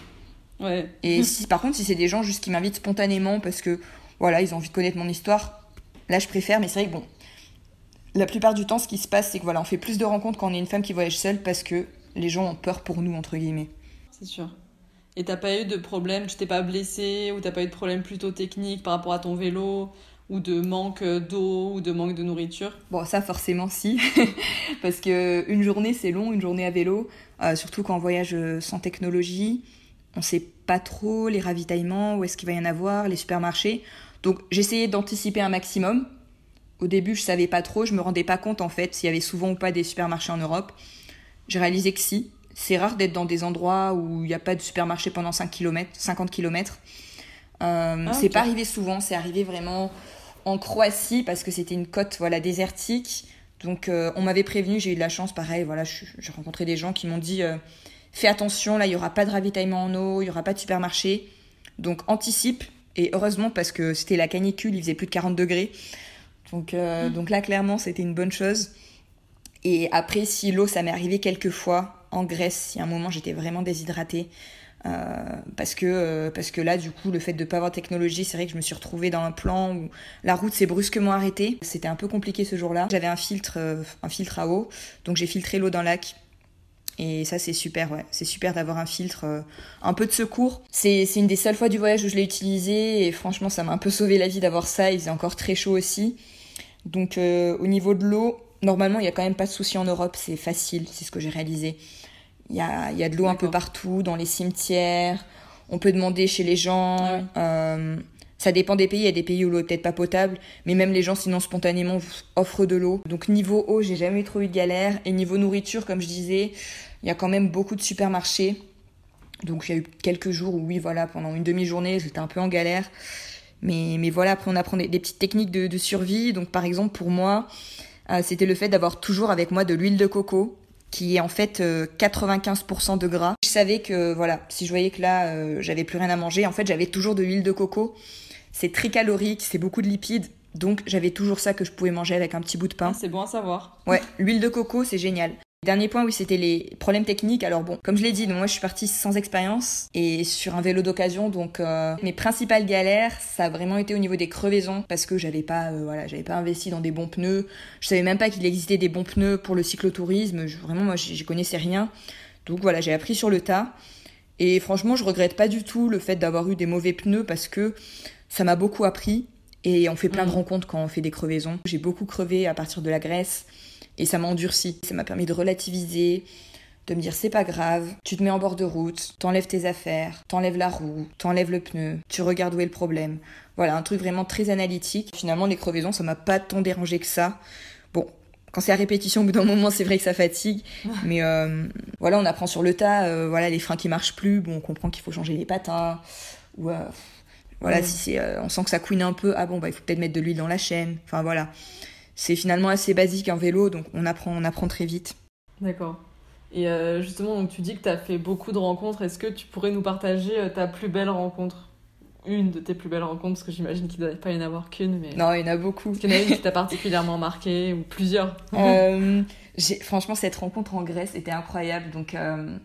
Ouais. Et si, par contre, si c'est des gens juste qui m'invitent spontanément parce que voilà, ils ont envie de connaître mon histoire, Là, je préfère, mais c'est vrai que bon, la plupart du temps, ce qui se passe, c'est que voilà, on fait plus de rencontres quand on est une femme qui voyage seule parce que les gens ont peur pour nous, entre guillemets. C'est sûr. Et t'as pas eu de problème, tu t'es pas blessé ou t'as pas eu de problème plutôt technique par rapport à ton vélo ou de manque d'eau ou de manque de nourriture? Bon, ça forcément si, parce que une journée c'est long, une journée à vélo, euh, surtout quand on voyage sans technologie, on sait pas trop les ravitaillements, où est-ce qu'il va y en avoir, les supermarchés. Donc j'essayais d'anticiper un maximum. Au début, je savais pas trop, je me rendais pas compte en fait s'il y avait souvent ou pas des supermarchés en Europe. J'ai réalisé que si. C'est rare d'être dans des endroits où il n'y a pas de supermarché pendant 5 km, 50 km. c'est pas arrivé souvent, c'est arrivé vraiment en Croatie parce que c'était une côte voilà désertique. Donc euh, on m'avait prévenu, j'ai eu de la chance, pareil, voilà, j'ai rencontré des gens qui m'ont dit euh, fais attention, là il y aura pas de ravitaillement en eau, il y aura pas de supermarché. Donc anticipe, et heureusement, parce que c'était la canicule, il faisait plus de 40 degrés. Donc, euh, mm. donc là, clairement, c'était une bonne chose. Et après, si l'eau, ça m'est arrivé quelques fois en Grèce, il y a un moment, j'étais vraiment déshydratée. Euh, parce que euh, parce que là du coup le fait de pas avoir de technologie c'est vrai que je me suis retrouvée dans un plan où la route s'est brusquement arrêtée c'était un peu compliqué ce jour-là j'avais un filtre un filtre à eau donc j'ai filtré l'eau dans le lac et ça, c'est super, ouais. C'est super d'avoir un filtre, euh, un peu de secours. C'est une des seules fois du voyage où je l'ai utilisé et franchement, ça m'a un peu sauvé la vie d'avoir ça. Il faisait encore très chaud aussi. Donc, euh, au niveau de l'eau, normalement, il n'y a quand même pas de souci en Europe. C'est facile, c'est ce que j'ai réalisé. Il y a, y a de l'eau un peu partout, dans les cimetières. On peut demander chez les gens. Euh, ça dépend des pays. Il y a des pays où l'eau est peut-être pas potable, mais même les gens, sinon spontanément, offrent de l'eau. Donc niveau eau, j'ai jamais trop eu de galère. Et niveau nourriture, comme je disais, il y a quand même beaucoup de supermarchés. Donc il y a eu quelques jours où oui, voilà, pendant une demi-journée, j'étais un peu en galère. Mais, mais voilà, après on apprend des, petites techniques de, survie. Donc par exemple, pour moi, euh, c'était le fait d'avoir toujours avec moi de l'huile de coco qui est en fait 95% euh, de gras. Je savais que voilà, si je voyais que là euh, j'avais plus rien à manger, en fait j'avais toujours de l'huile de coco. C'est très calorique, c'est beaucoup de lipides, donc j'avais toujours ça que je pouvais manger avec un petit bout de pain. Ah, c'est bon à savoir. Ouais, l'huile de coco c'est génial. Dernier point, oui, c'était les problèmes techniques. Alors bon, comme je l'ai dit, moi je suis partie sans expérience et sur un vélo d'occasion, donc euh, mes principales galères, ça a vraiment été au niveau des crevaisons parce que j'avais pas, euh, voilà, j'avais pas investi dans des bons pneus. Je savais même pas qu'il existait des bons pneus pour le cyclotourisme. vraiment, moi, j'y connaissais rien. Donc voilà, j'ai appris sur le tas. Et franchement, je regrette pas du tout le fait d'avoir eu des mauvais pneus parce que ça m'a beaucoup appris. Et on fait plein de mm. rencontres quand on fait des crevaisons. J'ai beaucoup crevé à partir de la Grèce. Et ça m'a endurci. Ça m'a permis de relativiser, de me dire c'est pas grave, tu te mets en bord de route, t'enlèves tes affaires, t'enlèves la roue, t'enlèves le pneu, tu regardes où est le problème. Voilà, un truc vraiment très analytique. Finalement, les crevaisons, ça m'a pas tant dérangé que ça. Bon, quand c'est à répétition, au bout d'un moment, c'est vrai que ça fatigue. Mais euh, voilà, on apprend sur le tas. Euh, voilà, les freins qui marchent plus, bon, on comprend qu'il faut changer les patins. Ou euh, voilà, si c'est, on sent que ça couine un peu, ah bon, bah il faut peut-être mettre de l'huile dans la chaîne. Enfin voilà c'est finalement assez basique un vélo, donc on apprend, on apprend très vite. D'accord. Et euh, justement, donc tu dis que tu as fait beaucoup de rencontres. Est-ce que tu pourrais nous partager euh, ta plus belle rencontre? Une de tes plus belles rencontres Parce que j'imagine qu'il ne doit pas y en avoir qu'une. Mais... Non, il y en a beaucoup. Est-ce qu'il y en a une qui t'a particulièrement marqué ou plusieurs euh, Franchement, cette rencontre en Grèce était incroyable. Donc, euh,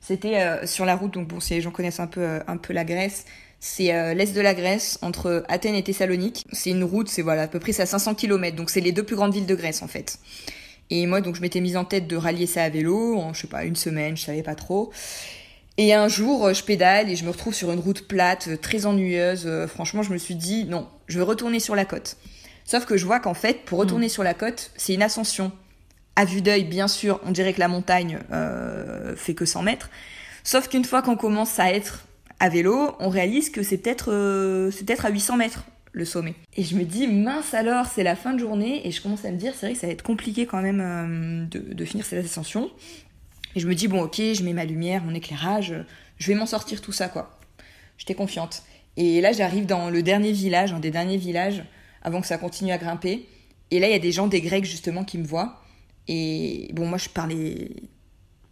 c'était sur la route. Donc, bon, si les gens connaissent un peu, un peu la Grèce, c'est l'est de la Grèce, entre Athènes et Thessalonique. C'est une route, c'est voilà, à peu près à 500 km. Donc, c'est les deux plus grandes villes de Grèce, en fait. Et moi, donc, je m'étais mise en tête de rallier ça à vélo en, je sais pas, une semaine, je savais pas trop. Et un jour, euh, je pédale et je me retrouve sur une route plate, euh, très ennuyeuse. Euh, franchement, je me suis dit, non, je vais retourner sur la côte. Sauf que je vois qu'en fait, pour retourner mm. sur la côte, c'est une ascension. À vue d'œil, bien sûr, on dirait que la montagne fait que 100 mètres. Sauf qu'une fois qu'on commence à être à vélo, on réalise que c'est peut-être peut-être à 800 mètres le sommet. Et je me dis, mince alors, c'est la fin de journée, et je commence à me dire, c'est vrai que ça va être compliqué quand même de, de, finir cette ascension. Et je me dis, bon, ok, je mets ma lumière, mon éclairage, je vais m'en sortir tout ça, quoi. J'étais confiante. Et là, j'arrive dans le dernier village, un des derniers villages, avant que ça continue à grimper. Et là, il y a des gens, des Grecs, justement, qui me voient. Et bon, moi, je parlais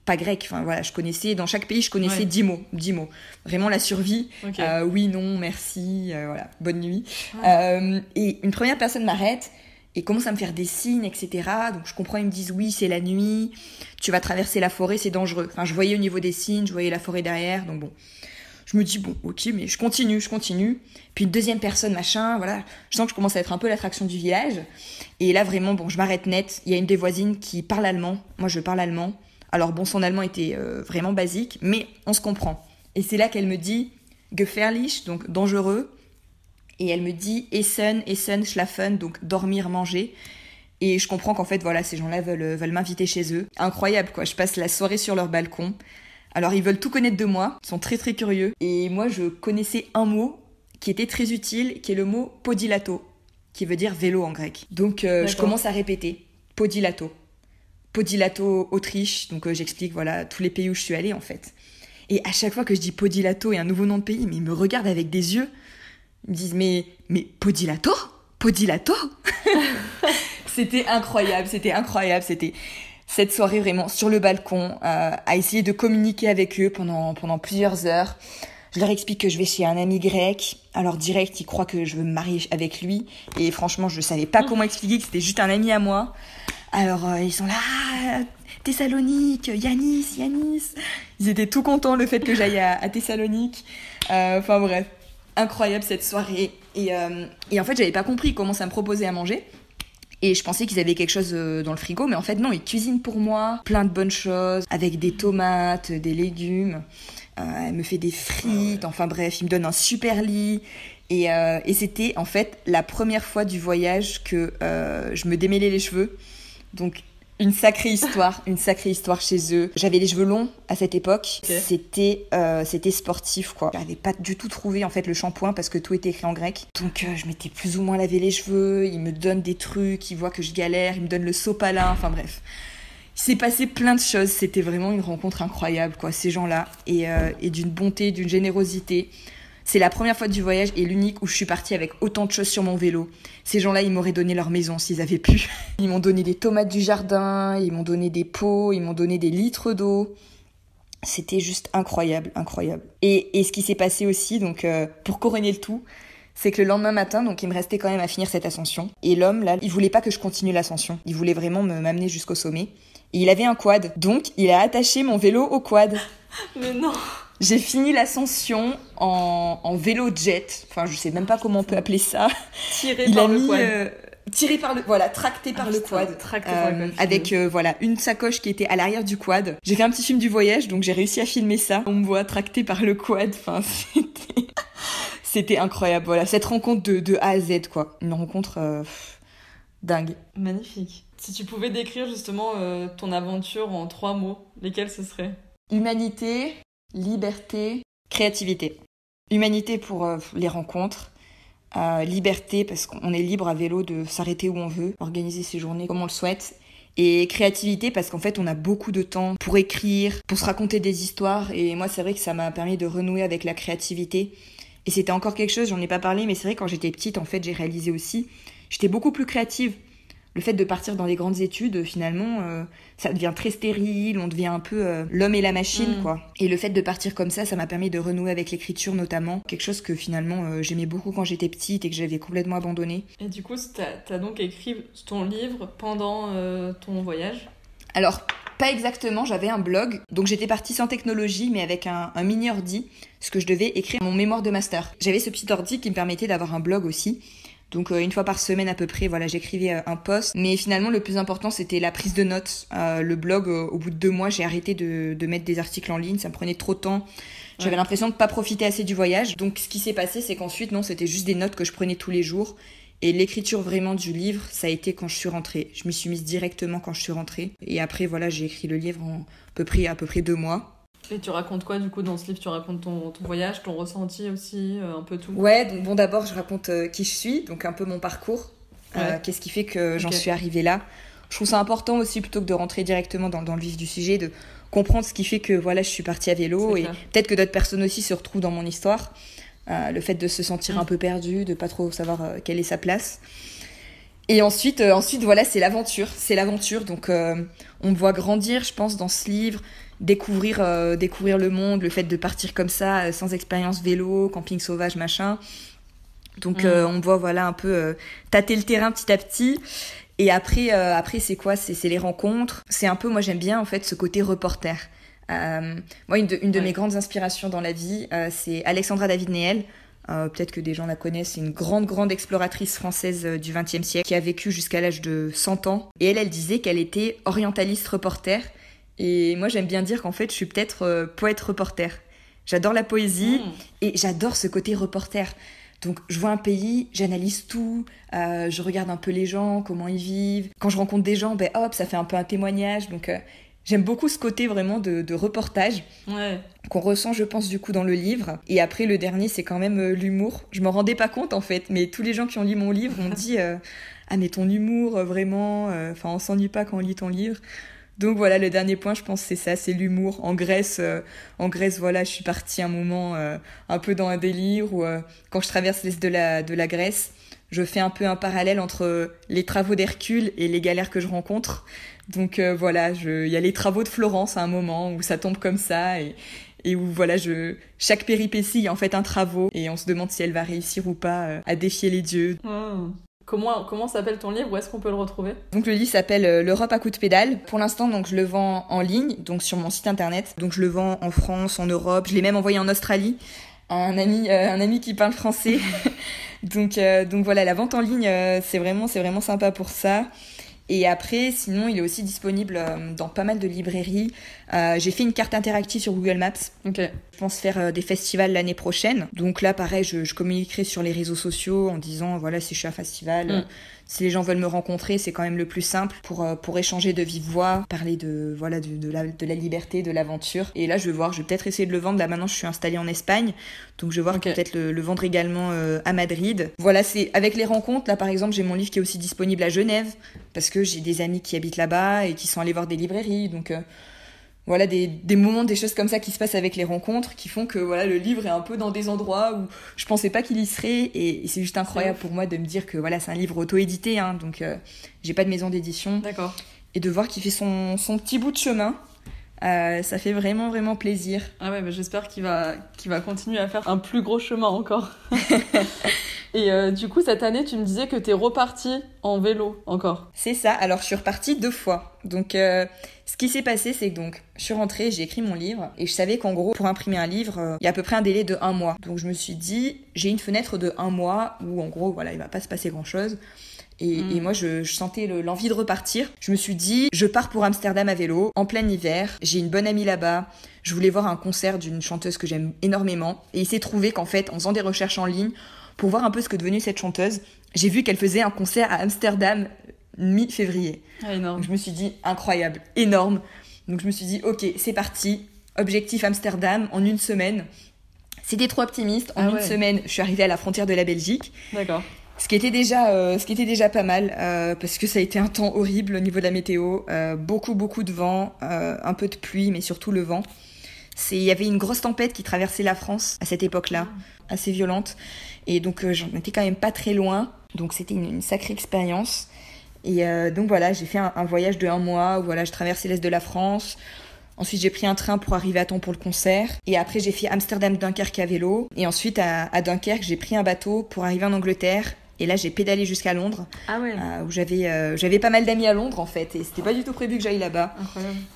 pas grec. Enfin, voilà, je connaissais, dans chaque pays, je connaissais dix mots. dix mots. Vraiment la survie. Euh, oui, non, merci, euh, voilà, bonne nuit. Euh, et une première personne m'arrête et commence à me faire des signes, etc. Donc je comprends, ils me disent oui, c'est la nuit, tu vas traverser la forêt, c'est dangereux. Enfin, je voyais au niveau des signes, je voyais la forêt derrière, donc bon. Je me dis bon, ok, mais je continue, je continue. Puis une deuxième personne, machin, voilà. Je sens que je commence à être un peu l'attraction du village. Et là, vraiment, bon, je m'arrête net. Il y a une des voisines qui parle allemand. Moi, je parle allemand. Alors bon, son allemand était euh, vraiment basique, mais on se comprend. Et c'est là qu'elle me dit gefährlich, donc dangereux et elle me dit Essen, Essen, schlafen, donc dormir, manger. Et je comprends qu'en fait, voilà, ces gens-là veulent, euh, veulent m'inviter chez eux. Incroyable, quoi. Je passe la soirée sur leur balcon. Alors, ils veulent tout connaître de moi, ils sont très très curieux. Et moi, je connaissais un mot qui était très utile, qui est le mot podilato, qui veut dire vélo en grec. Donc, euh, je commence à répéter podilato. Podilato, Autriche. Donc, euh, j'explique, voilà, tous les pays où je suis allée, en fait. Et à chaque fois que je dis podilato et un nouveau nom de pays, mais ils me regardent avec des yeux ils me disent mais mais Podilato? Podilato? C'était incroyable, c'était incroyable, c'était cette soirée vraiment sur le balcon euh, à essayer de communiquer avec eux pendant pendant plusieurs heures. Je leur explique que je vais chez un ami grec. Alors direct, ils croient que je veux me marier avec lui. Et franchement, je ne savais pas comment expliquer que c'était juste un ami à moi. Alors euh, ils sont là, ah, Thessalonique, Yanis, Yanis. Ils étaient tout contents le fait que j'aille à, Thessalonique. Euh, enfin bref, incroyable cette soirée. Et, euh, et en fait, j'avais pas compris comment ça me proposait à manger. Et je pensais qu'ils avaient quelque chose dans le frigo, mais en fait non, ils cuisinent pour moi plein de bonnes choses, avec des tomates, des légumes. Euh, elle me fait des frites, ah enfin bref, ils me donnent un super lit. Et, et c'était en fait la première fois du voyage que je me démêlais les cheveux. Donc une sacrée histoire, une sacrée histoire chez eux. J'avais les cheveux longs à cette époque. C'était euh, c'était sportif quoi. J'avais pas du tout trouvé en fait le shampoing parce que tout était écrit en grec. Donc euh, je m'étais plus ou moins lavé les cheveux. Ils me donnent des trucs, ils voient que je galère, ils me donnent le sopalin. Enfin bref. Il s'est passé plein de choses. C'était vraiment une rencontre incroyable quoi. Ces gens-là et, euh, et d'une bonté, d'une générosité. C'est la première fois du voyage et l'unique où je suis partie avec autant de choses sur mon vélo. Ces gens-là, ils m'auraient donné leur maison s'ils avaient pu. Ils m'ont donné des tomates du jardin, ils m'ont donné des pots, ils m'ont donné des litres d'eau. C'était juste incroyable, incroyable. Et, ce qui s'est passé aussi, donc euh, pour couronner le tout, c'est que le lendemain matin, donc il me restait quand même à finir cette ascension. Et l'homme, là, il voulait pas que je continue l'ascension. Il voulait vraiment me m'amener jusqu'au sommet. Et il avait un quad. Donc, il a attaché mon vélo au quad. Mais non j'ai fini l'ascension en, en, vélo jet. Enfin, je sais même pas comment on peut appeler ça. Tiré par le quad. Euh, tiré par le voilà tracté par, ah, le quad, tracté par le quad euh, avec euh, voilà une sacoche qui était à l'arrière du quad. J'ai fait un petit film du voyage donc j'ai réussi à filmer ça. On me voit tracté par le quad. Enfin c'était c'était incroyable. Voilà cette rencontre de, de A à Z quoi. Une rencontre dingue. Magnifique. Si tu pouvais décrire justement ton aventure en trois mots lesquels ce serait? Humanité liberté, créativité. Humanité pour euh, les rencontres, euh, liberté parce qu'on est libre à vélo de s'arrêter où on veut, organiser ses journées comme on le souhaite. Et créativité parce qu'en fait on a beaucoup de temps pour écrire, pour se raconter des histoires. Et moi c'est vrai que ça m'a permis de renouer avec la créativité. Et c'était encore quelque chose, j'en ai pas parlé, mais c'est vrai quand j'étais petite en fait j'ai réalisé aussi, j'étais beaucoup plus créative. Le fait de partir dans des grandes études, finalement, euh, ça devient très stérile, on devient un peu euh, l'homme et la machine, mm. quoi. Et le fait de partir comme ça, ça m'a permis de renouer avec l'écriture notamment, quelque chose que finalement euh, j'aimais beaucoup quand j'étais petite et que j'avais complètement abandonné. Et du coup, t'as as donc écrit ton livre pendant ton voyage? Alors, pas exactement, j'avais un blog, donc j'étais partie sans technologie, mais avec un, un mini ordi, ce que je devais écrire mon mémoire de master. J'avais ce petit ordi qui me permettait d'avoir un blog aussi. Donc euh, une fois par semaine à peu près, voilà, j'écrivais euh, un post. Mais finalement, le plus important, c'était la prise de notes. Euh, le blog, au bout de deux mois, j'ai arrêté de, mettre des articles en ligne. Ça me prenait trop de temps. J'avais l'impression de pas profiter assez du voyage. Donc ce qui s'est passé, c'est qu'ensuite, non, c'était juste des notes que je prenais tous les jours. Et l'écriture vraiment du livre, ça a été quand je suis rentrée. Je m'y suis mise directement quand je suis rentrée. Et après, voilà, j'ai écrit le livre en peu près, à peu près deux mois. Et tu racontes quoi du coup dans ce livre? Tu racontes ton, ton, voyage, ton ressenti aussi, euh, un peu tout? Ouais, donc bon d'abord je raconte euh, qui je suis, donc un peu mon parcours, euh, qu'est-ce qui fait que j'en suis arrivée là? Je trouve ça important aussi plutôt que de rentrer directement dans, dans, le vif du sujet, de comprendre ce qui fait que voilà je suis partie à vélo et peut-être que d'autres personnes aussi se retrouvent dans mon histoire. le fait de se sentir mm. un peu perdu, de pas trop savoir quelle est sa place. Et ensuite, ensuite voilà, c'est l'aventure, c'est l'aventure. Donc, on me voit grandir, je pense, dans ce livre découvrir, euh, découvrir le monde, le fait de partir comme ça, euh, sans expérience vélo, camping sauvage, machin. Donc mm. euh, on voit voilà un peu tâter le terrain petit à petit. Et après, après c'est quoi? C'est les rencontres. C'est un peu, moi j'aime bien en fait ce côté reporter. moi, une de, une de mes grandes inspirations dans la vie, c'est Alexandra David Néel. Peut-être que des gens la connaissent, c'est une grande, grande exploratrice française du XXe siècle qui a vécu jusqu'à l'âge de 100 ans. Et elle, elle disait qu'elle était orientaliste reporter et moi, j'aime bien dire qu'en fait, je suis peut-être euh, poète-reporter. J'adore la poésie hmm. et j'adore ce côté reporter. Donc, je vois un pays, j'analyse tout, euh, je regarde un peu les gens, comment ils vivent. Quand je rencontre des gens, ben hop, ça fait un peu un témoignage. Donc, euh, j'aime beaucoup ce côté vraiment de, de reportage qu'on ressent, je pense, du coup, dans le livre. Et après, le dernier, c'est quand même l'humour. Je m'en rendais pas compte, en fait, mais tous les gens qui ont lu mon livre ont dit Ah, mais ton humour, vraiment, enfin, on s'ennuie pas quand on lit ton livre. Donc voilà, le dernier point, je pense, c'est ça, c'est l'humour. En Grèce, euh, en Grèce, voilà, je suis partie un moment euh, un peu dans un délire où euh, quand je traverse l'est de la, de la Grèce, je fais un peu un parallèle entre les travaux d'Hercule et les galères que je rencontre. Donc voilà, il y a les travaux de Florence à un moment où ça tombe comme ça et, et où voilà, je, chaque péripétie est en fait un travaux et on se demande si elle va réussir ou pas à défier les dieux. Comment, comment s'appelle ton livre? Où est-ce qu'on peut le retrouver? Donc le livre s'appelle euh, L'Europe à coup de pédale. Pour l'instant, donc je le vends en ligne, donc sur mon site internet. Donc je le vends en France, en Europe. Je l'ai même envoyé en Australie à un ami, euh, un ami qui parle français. donc, euh, donc voilà, la vente en ligne, c'est vraiment, c'est vraiment sympa pour ça. Et après, sinon, il est aussi disponible dans pas mal de librairies. Euh, j'ai fait une carte interactive sur Google Maps. Ok. Je pense faire euh, des festivals l'année prochaine. Donc là, pareil, je, je, communiquerai sur les réseaux sociaux en disant, voilà, si je suis à un festival, mm si les gens veulent me rencontrer, c'est quand même le plus simple pour, euh, pour échanger de vive voix, parler de, voilà, de, de, la, de la liberté, de l'aventure. Et là, je vais voir, je vais peut-être essayer de le vendre. Là, maintenant, je suis installée en Espagne. Donc, je vais voir peut-être le, vendre également euh, à Madrid. Voilà, c'est avec les rencontres. Là, par exemple, j'ai mon livre qui est aussi disponible à Genève parce que j'ai des amis qui habitent là-bas et qui sont allés voir des librairies. Donc, euh, voilà des, des, moments, des choses comme ça qui se passent avec les rencontres, qui font que voilà le livre est un peu dans des endroits où je pensais pas qu'il y serait, et, c'est juste incroyable pour moi de me dire que voilà c'est un livre auto-édité, hein, donc euh, j'ai pas de maison d'édition, d'accord, et de voir qu'il fait son, son, petit bout de chemin. Euh, ça fait vraiment vraiment plaisir. Ah ouais, j'espère qu'il va, qu'il va continuer à faire un plus gros chemin encore. Et euh, du coup, cette année, tu me disais que tu es reparti en vélo encore. C'est ça. Alors, je suis repartie deux fois. Donc, euh, ce qui s'est passé, c'est que donc, je suis rentrée, j'ai écrit mon livre, et je savais qu'en gros, pour imprimer un livre, euh, il y a à peu près un délai de un mois. Donc, je me suis dit, j'ai une fenêtre de un mois où, en gros, voilà, il va pas se passer grand chose. Et, hmm. moi, je, sentais l'envie de repartir. Je me suis dit, je pars pour Amsterdam à vélo, en plein hiver. J'ai une bonne amie là-bas. Je voulais voir un concert d'une chanteuse que j'aime énormément. Et il s'est trouvé qu'en fait, en faisant des recherches en ligne, pour voir un peu ce que devenue cette chanteuse. J'ai vu qu'elle faisait un concert à Amsterdam mi-février. Ah, énorme. je me suis dit, incroyable, énorme. Donc je me suis dit, ok, c'est parti. Objectif Amsterdam en une semaine. C'était trop optimiste. En ah une semaine, je suis arrivée à la frontière de la Belgique. D'accord. Ce qui était déjà, euh, ce qui était déjà pas mal, euh, parce que ça a été un temps horrible au niveau de la météo. Euh, beaucoup, beaucoup de vent, un peu de pluie, mais surtout le vent. Il y avait une grosse tempête qui traversait la France à cette époque-là, ah. assez violente. Et donc, euh, j'en étais quand même pas très loin. Donc, c'était une, sacrée expérience. Et donc voilà, j'ai fait un, un, voyage de un mois où voilà, je traversais l'est de la France. Ensuite, j'ai pris un train pour arriver à temps pour le concert. Et après, j'ai fait Amsterdam-Dunkerque à vélo. Et ensuite, à, à Dunkerque, j'ai pris un bateau pour arriver en Angleterre. Et là, j'ai pédalé jusqu'à Londres, ah ouais. euh, où j'avais euh, j'avais pas mal d'amis à Londres en fait, et c'était pas du tout prévu que j'aille là-bas.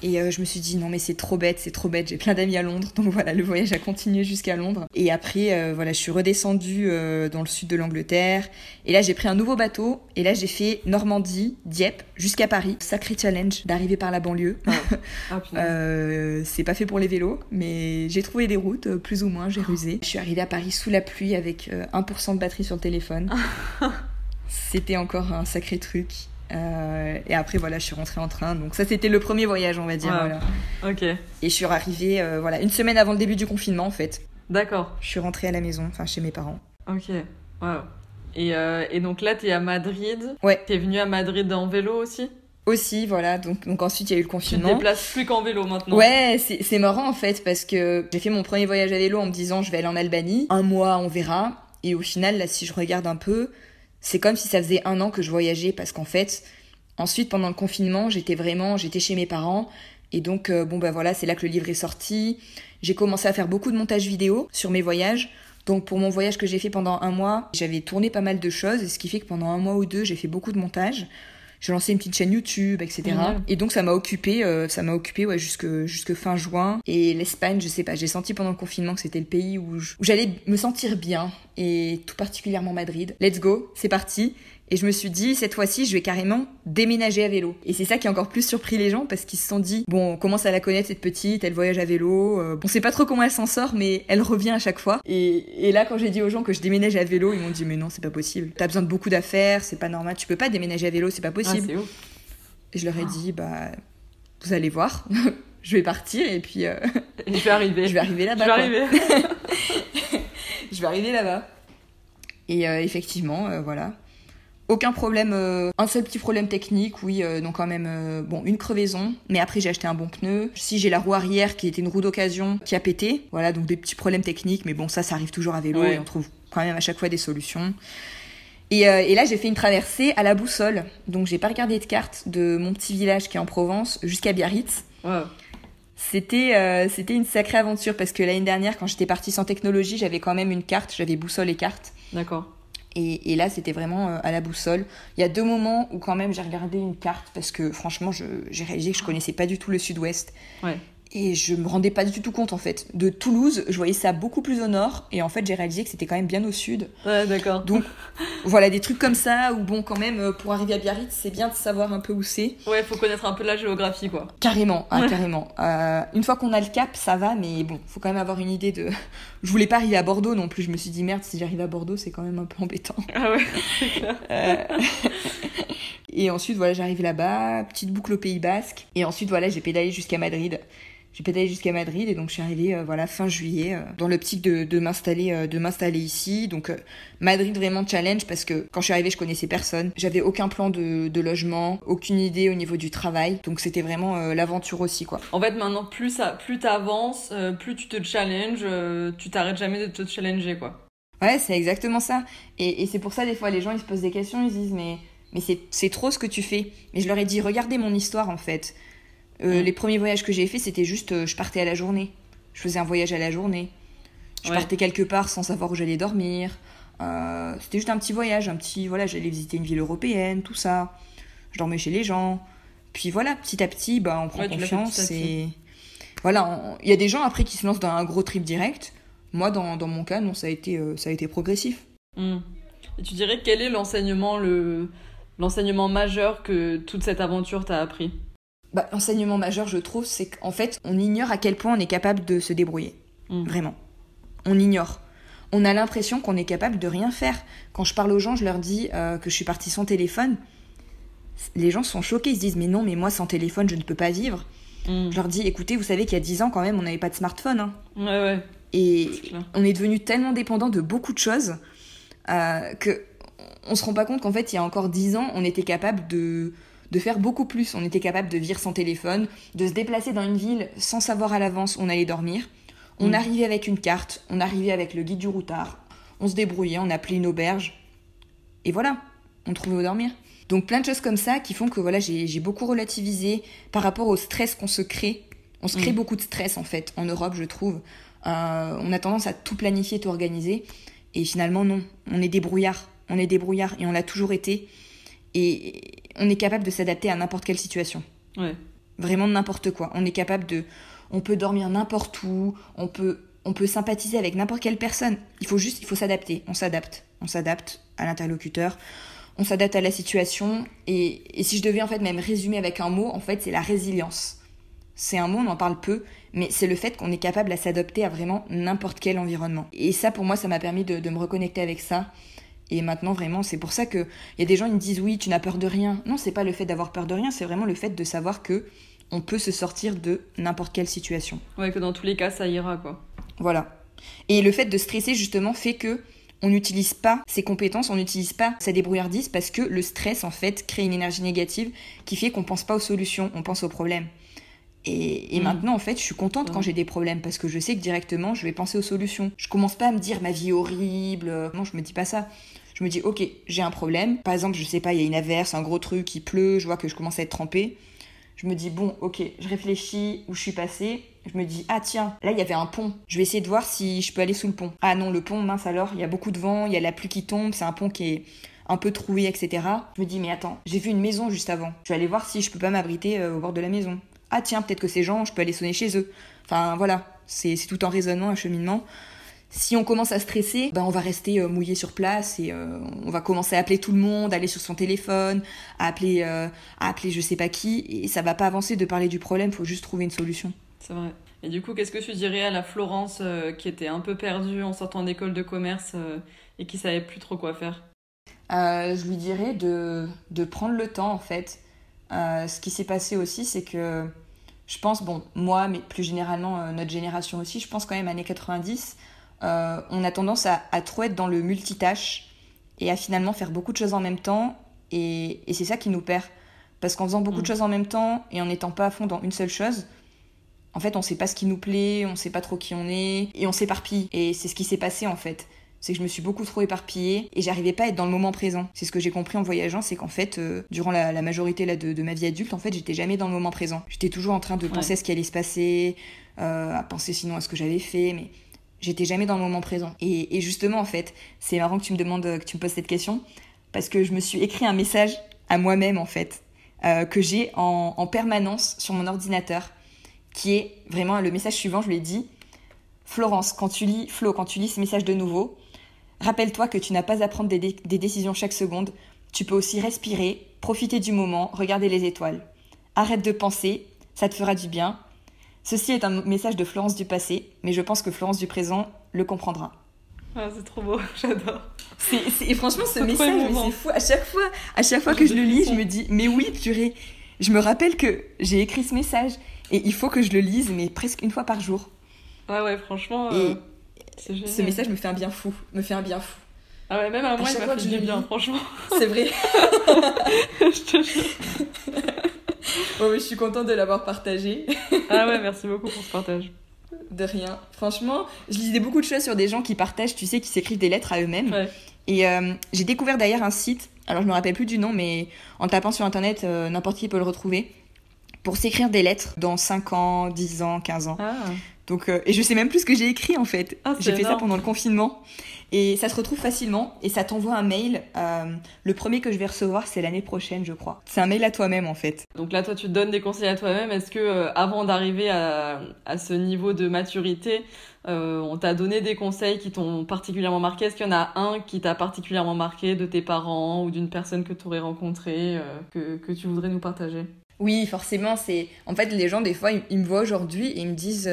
Et euh, je me suis dit non mais c'est trop bête, c'est trop bête, j'ai plein d'amis à Londres, donc voilà le voyage a continué jusqu'à Londres. Et après euh, voilà je suis redescendue euh, dans le sud de l'Angleterre, et là j'ai pris un nouveau bateau, et là j'ai fait Normandie, Dieppe jusqu'à Paris. Sacré challenge d'arriver par la banlieue. Ah. Ah, Euh, c'est pas fait pour les vélos, mais j'ai trouvé des routes, euh, plus ou moins, j'ai rusé. Je suis arrivée à Paris sous la pluie avec euh, 1% de batterie sur le téléphone. c'était encore un sacré truc. Euh, et après, voilà, je suis rentrée en train. Donc ça, c'était le premier voyage, on va dire. Ouais. Voilà. ok, Et je suis arrivée, euh, voilà, une semaine avant le début du confinement, en fait. d'accord. Je suis rentrée à la maison, enfin chez mes parents. Ok, wow. Et, euh, et donc là, t'es à Madrid. Ouais. T'es venu à Madrid en vélo aussi? Aussi, voilà. Donc, donc ensuite, il y a eu le Tu te confinement. déplaces plus qu'en vélo maintenant. Ouais, c'est c'est marrant en fait parce que j'ai fait mon premier voyage à vélo en me disant je vais aller en Albanie. Un mois, on verra. Et au final, là, si je regarde un peu, c'est comme si ça faisait un an que je voyageais parce qu'en fait, ensuite, pendant le confinement, j'étais vraiment, j'étais chez mes parents. Et donc, euh, bon, bah voilà, c'est là que le livre est sorti. J'ai commencé à faire beaucoup de montage vidéo sur mes voyages. Donc, pour mon voyage que j'ai fait pendant un mois, j'avais tourné pas mal de choses, ce qui fait que pendant un mois ou deux, j'ai fait beaucoup de montage. J'ai lancé une petite chaîne YouTube, etc. Et donc ça m'a occupé, euh, ça m'a occupé ouais jusque jusque fin juin. Et l'Espagne, je sais pas, j'ai senti pendant le confinement que c'était le pays où j'allais me sentir bien et tout particulièrement Madrid. Let's go, c'est parti. Et je me suis dit cette fois-ci, je vais carrément déménager à vélo. Et c'est ça qui a encore plus surpris les gens parce qu'ils se sont dit bon, on commence à la connaître cette petite, elle voyage à vélo. euh, on sait pas trop comment elle s'en sort, mais elle revient à chaque fois. Et, et là, quand j'ai dit aux gens que je déménage à vélo, ils m'ont dit mais non, c'est pas possible. T'as besoin de beaucoup d'affaires, c'est pas normal. Tu peux pas déménager à vélo, c'est pas Ah, possible. c'est ouf. Et je leur ai dit, bah, vous allez voir, je vais partir et puis euh, je vais arriver. je vais arriver Je là-bas. vais quoi. arriver. Je vais arriver là-bas. Et euh, effectivement, euh, voilà. Aucun problème, euh, un seul petit problème technique, oui, euh, donc quand même, euh, bon, une crevaison, mais après j'ai acheté un bon pneu. Si j'ai la roue arrière qui était une roue d'occasion qui a pété, voilà, donc des petits problèmes techniques, mais bon, ça, ça arrive toujours à vélo Ouais. et on trouve quand même à chaque fois des solutions. Et, euh, et là, j'ai fait une traversée à la boussole, donc j'ai pas regardé de carte de mon petit village qui est en Provence jusqu'à Biarritz. Wow. C'était euh, c'était une sacrée aventure parce que l'année dernière, quand j'étais partie sans technologie, j'avais quand même une carte, j'avais boussole et carte. D'accord. Et, là, c'était vraiment euh, à la boussole. Il y a deux moments où quand même j'ai regardé une carte parce que franchement, j'ai réalisé que je connaissais pas du tout le sud-ouest. Ouais. Et je me rendais pas du tout compte en fait. De Toulouse, je voyais ça beaucoup plus au nord. Et en fait, j'ai réalisé que c'était quand même bien au sud. Ouais, d'accord. Donc voilà, des trucs comme ça où bon, quand même, euh, pour arriver à Biarritz, c'est bien de savoir un peu où c'est. Ouais, faut connaître un peu la géographie, quoi. Carrément, Ouais. carrément. Euh, une fois qu'on a le cap, ça va, mais bon, faut quand même avoir une idée de. Je voulais pas arriver à Bordeaux non plus. Je me suis dit merde, si j'arrive à Bordeaux, c'est quand même un peu embêtant. Ah ouais. Euh, Et ensuite, voilà, j'arrive là-bas, petite boucle au Pays Basque. Et ensuite, voilà, j'ai pédalé jusqu'à Madrid. J'ai pédalé jusqu'à Madrid et donc je suis arrivée euh, voilà fin juillet euh, dans l'optique de, de m'installer euh, de m'installer ici donc Madrid vraiment challenge parce que quand je suis arrivée je connaissais personne j'avais aucun plan de, de logement aucune idée au niveau du travail donc c'était vraiment l'aventure aussi quoi En fait, maintenant, plus ça, plus t'avances, plus tu te challenges, tu t'arrêtes jamais de te challenger, quoi. Ouais, c'est exactement ça. Et, et c'est pour ça, des fois, les gens, ils se posent des questions, ils se disent, mais, mais c'est, c'est trop ce que tu fais. Mais je leur ai dit, regardez mon histoire, en fait. Euh. Les premiers voyages que j'ai faits, c'était juste, euh, je partais à la journée. Je faisais un voyage à la journée. Je Ouais. partais quelque part sans savoir où j'allais dormir. Euh, c'était juste un petit voyage, un petit, voilà, j'allais visiter une ville européenne, tout ça. Je dormais chez les gens. Puis voilà, petit à petit, bah, on prend Ouais, confiance et... Voilà, on- il y a des gens après qui se lancent dans un gros trip direct. Moi, dans, dans mon cas, non, ça a été, ça a été progressif. Hmm. Et tu dirais quel est l'enseignement, le l'enseignement majeur que toute cette aventure t'a appris? Bah, l'enseignement majeur, je trouve, c'est qu'en fait, on ignore à quel point on est capable de se débrouiller. Mm. Vraiment. On ignore. On a l'impression qu'on est capable de rien faire. Quand je parle aux gens, je leur dis euh, que je suis partie sans téléphone. Les gens sont choqués, ils se disent Mais non, mais moi, sans téléphone, je ne peux pas vivre. Hmm. Je leur dis Écoutez, vous savez qu'il y a 10 ans, quand même, on n'avait pas de smartphone. hein. Ouais, ouais, Et on est devenu tellement dépendant de beaucoup de choses euh, que on se rend pas compte qu'en fait, il y a encore dix ans, on était capable de, de faire beaucoup plus. On était capable de vivre sans téléphone, de se déplacer dans une ville sans savoir à l'avance où on allait dormir. On Mm. arrivait avec une carte, on arrivait avec le guide du routard, on se débrouillait, on appelait une auberge. Et voilà, on trouvait où dormir. Donc plein de choses comme ça qui font que voilà, j'ai beaucoup relativisé par rapport au stress qu'on se crée. On se crée mm. beaucoup de stress en fait en Europe, je trouve. Euh, on a tendance à tout planifier, tout organiser. Et finalement, non. On est des brouillards. On est des brouillards et on l'a toujours été. Et on est capable de s'adapter à n'importe quelle situation. Ouais. Vraiment n'importe quoi. On est capable de. On peut dormir n'importe où. On peut, on peut sympathiser avec n'importe quelle personne. Il faut juste, il faut s'adapter. On s'adapte. On s'adapte à l'interlocuteur. On s'adapte à la situation. Et, et si je devais en fait même résumer avec un mot, en fait, c'est la résilience. C'est un mot, on en parle peu, mais c'est le fait qu'on est capable à s'adapter à vraiment n'importe quel environnement. Et ça, pour moi, ça m'a permis de, de me reconnecter avec ça. Et maintenant, vraiment, c'est pour ça qu'il y a des gens qui me disent oui, tu n'as peur de rien. Non, c'est pas le fait d'avoir peur de rien, c'est vraiment le fait de savoir que on peut se sortir de n'importe quelle situation. Ouais, que dans tous les cas, ça ira, quoi. Voilà. Et le fait de stresser, justement, fait que on n'utilise pas ses compétences, on n'utilise pas sa débrouillardise parce que le stress, en fait, crée une énergie négative qui fait qu'on pense pas aux solutions, on pense aux problèmes. Et, mm. maintenant, en fait, je suis contente quand j'ai des problèmes parce que je sais que directement, je vais penser aux solutions. Je commence pas à me dire ma vie est horrible. Non, je me dis pas ça. Je me dis, ok, j'ai un problème. Par exemple, je sais pas, il y a une averse, un gros truc, il pleut, je vois que je commence à être trempée. Je me dis, bon, ok, je réfléchis où je suis passée. Je me dis, ah tiens, là il y avait un pont. Je vais essayer de voir si je peux aller sous le pont. Ah non, le pont, mince alors, il y a beaucoup de vent, il y a la pluie qui tombe, c'est un pont qui est un peu troué, etc. Je me dis, mais attends, j'ai vu une maison juste avant. Je vais aller voir si je peux pas m'abriter euh, au bord de la maison. Ah tiens, peut-être que ces gens, je peux aller sonner chez eux. Enfin voilà, c'est tout en raisonnement, un cheminement si on commence à stresser, ben on va rester euh, mouillé sur place et euh, on va commencer à appeler tout le monde, aller sur son téléphone, à appeler, euh, à appeler je sais pas qui, et ça va pas avancer de parler du problème, faut juste trouver une solution. C'est vrai. Et du coup, qu'est-ce que tu dirais à la Florence qui était un peu perdue en sortant d'école de commerce et qui savait plus trop quoi faire? Je lui dirais de, de, prendre le temps en fait. ce qui s'est passé aussi, c'est que je pense, bon, moi, mais plus généralement notre génération aussi, je pense quand même années 90, euh, on a tendance à, trop être dans le multitâche et à finalement faire beaucoup de choses en même temps. Et, c'est ça qui nous perd. Parce qu'en faisant beaucoup de mm. choses en même temps et en n'étant pas à fond dans une seule chose, en fait, on sait pas ce qui nous plaît, on sait pas trop qui on est, et on s'éparpille. Et c'est ce qui s'est passé en fait. C'est que je me suis beaucoup trop éparpillée et j'arrivais pas à être dans le moment présent. C'est ce que j'ai compris en voyageant, c'est qu'en fait, euh, durant la, majorité là, de, ma vie adulte, en fait, j'étais jamais dans le moment présent. J'étais toujours en train de penser à ce qui allait se passer, euh, à penser sinon à ce que j'avais fait, mais J'étais jamais dans le moment présent. Et, justement, en fait, c'est marrant que tu me demandes, que tu me poses cette question, parce que je me suis écrit un message à moi-même, en fait, euh, que j'ai en, permanence sur mon ordinateur, qui est vraiment le message suivant, je lui ai dit, Florence, quand tu lis, Flo, quand tu lis ce message de nouveau, rappelle-toi que tu n'as pas à prendre des, des décisions chaque seconde, tu peux aussi respirer, profiter du moment, regarder les étoiles. Arrête de penser, ça te fera du bien, Ceci est un message de Florence du passé, mais je pense que Florence du présent le comprendra. Ah, c'est trop beau, j'adore. Et franchement, ce message, c'est fou. À chaque fois, à chaque fois que je le lis, je me dis, mais oui, purée. Je me rappelle que j'ai écrit ce message et il faut que je le lise, mais presque une fois par jour. Ouais, ouais, franchement. Euh, ce message me fait un bien fou. Me fait un bien fou. Ah ouais, même à moi, il m'a fait du bien, franchement. C'est vrai. je te jure. je suis contente de l'avoir partagé. ah ouais, merci beaucoup pour ce partage. De rien. Franchement, je lisais beaucoup de choses sur des gens qui partagent, tu sais, qui s'écrivent des lettres à eux-mêmes. Et euh, j'ai découvert d'ailleurs un site, alors je me rappelle plus du nom, mais en tapant sur internet, euh, n'importe qui peut le retrouver, pour s'écrire des lettres dans 5 ans, 10 ans, 15 ans. Ah. Donc, euh, et je sais même plus ce que j'ai écrit en fait. Ah, j'ai fait ça pendant le confinement. Et ça se retrouve facilement et ça t'envoie un mail. Euh, le premier que je vais recevoir, c'est l'année prochaine, je crois. C'est un mail à toi-même en fait. Donc là, toi, tu te donnes des conseils à toi-même. Est-ce que euh, avant d'arriver à, à, ce niveau de maturité, euh, on t'a donné des conseils qui t'ont particulièrement marqué? Est-ce qu'il y en a un qui t'a particulièrement marqué de tes parents ou d'une personne que tu aurais rencontrée que, que tu voudrais nous partager? Oui, forcément. C'est en fait les gens des fois ils, me voient aujourd'hui et ils me disent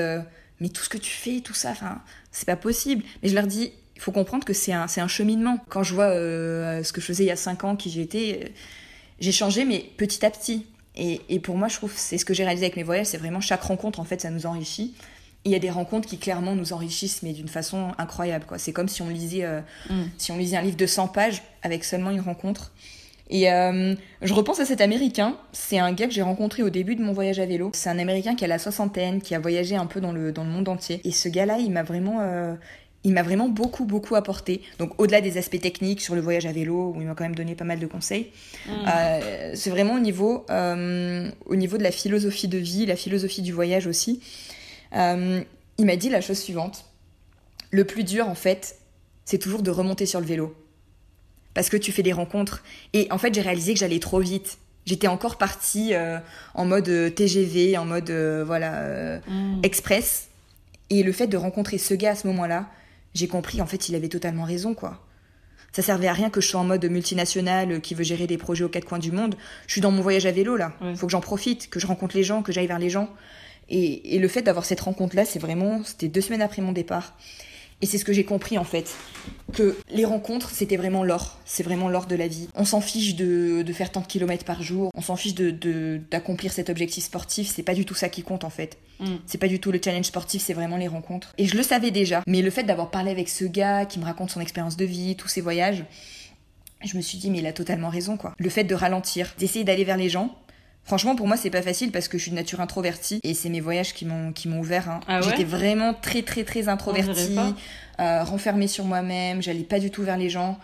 mais tout ce que tu fais, tout ça, enfin c'est pas possible. Mais je leur dis il faut comprendre que c'est un, un cheminement. Quand je vois euh, ce que je faisais il y a 5 ans, qui j'étais, euh, j'ai changé, mais petit à petit. Et, et pour moi, je trouve c'est ce que j'ai réalisé avec mes voyages, c'est vraiment chaque rencontre, en fait, ça nous enrichit. il y a des rencontres qui clairement nous enrichissent, mais d'une façon incroyable. Quoi. C'est comme si on, lisait, euh, mm. si on lisait un livre de 100 pages avec seulement une rencontre. Et je repense à cet Américain. C'est un gars que j'ai rencontré au début de mon voyage à vélo. C'est un Américain qui a la soixantaine, qui a voyagé un peu dans le, dans le monde entier. Et ce gars-là, il m'a vraiment il m'a vraiment beaucoup, beaucoup apporté. Donc, au-delà des aspects techniques sur le voyage à vélo, où il m'a quand même donné pas mal de conseils, mm. euh, c'est vraiment au niveau, euh, au niveau de la philosophie de vie, la philosophie du voyage aussi. Euh, il m'a dit la chose suivante. Le plus dur, en fait, c'est toujours de remonter sur le vélo. Parce que tu fais des rencontres. Et en fait, j'ai réalisé que j'allais trop vite. J'étais encore partie en mode TGV, en mode voilà mm. express. Et le fait de rencontrer ce gars à ce moment-là, j'ai compris, en fait, il avait totalement raison, quoi. Ça servait à rien que je sois en mode multinational euh, qui veut gérer des projets aux quatre coins du monde. Je suis dans mon voyage à vélo, là. Il faut que j'en profite, que je rencontre les gens, que j'aille vers les gens. Et, et le fait d'avoir cette rencontre-là, c'est vraiment. C'était deux semaines après mon départ. Et c'est ce que j'ai compris en fait, que les rencontres, c'était vraiment l'or. C'est vraiment l'or de la vie. On s'en fiche de, de, faire tant de kilomètres par jour, on s'en fiche de, d'accomplir cet objectif sportif, c'est pas du tout ça qui compte en fait. Mm. C'est pas du tout le challenge sportif, c'est vraiment les rencontres. Et je le savais déjà, mais le fait d'avoir parlé avec ce gars qui me raconte son expérience de vie, tous ses voyages, je me suis dit mais il a totalement raison quoi. Le fait de ralentir, d'essayer d'aller vers les gens, Franchement, pour moi, c'est pas facile parce que je suis de nature introvertie et c'est mes voyages qui m'ont qui m'ont ouvert. Hein. Ah J'étais vraiment très très très introvertie, euh, renfermée sur moi-même. J'allais pas du tout vers les gens.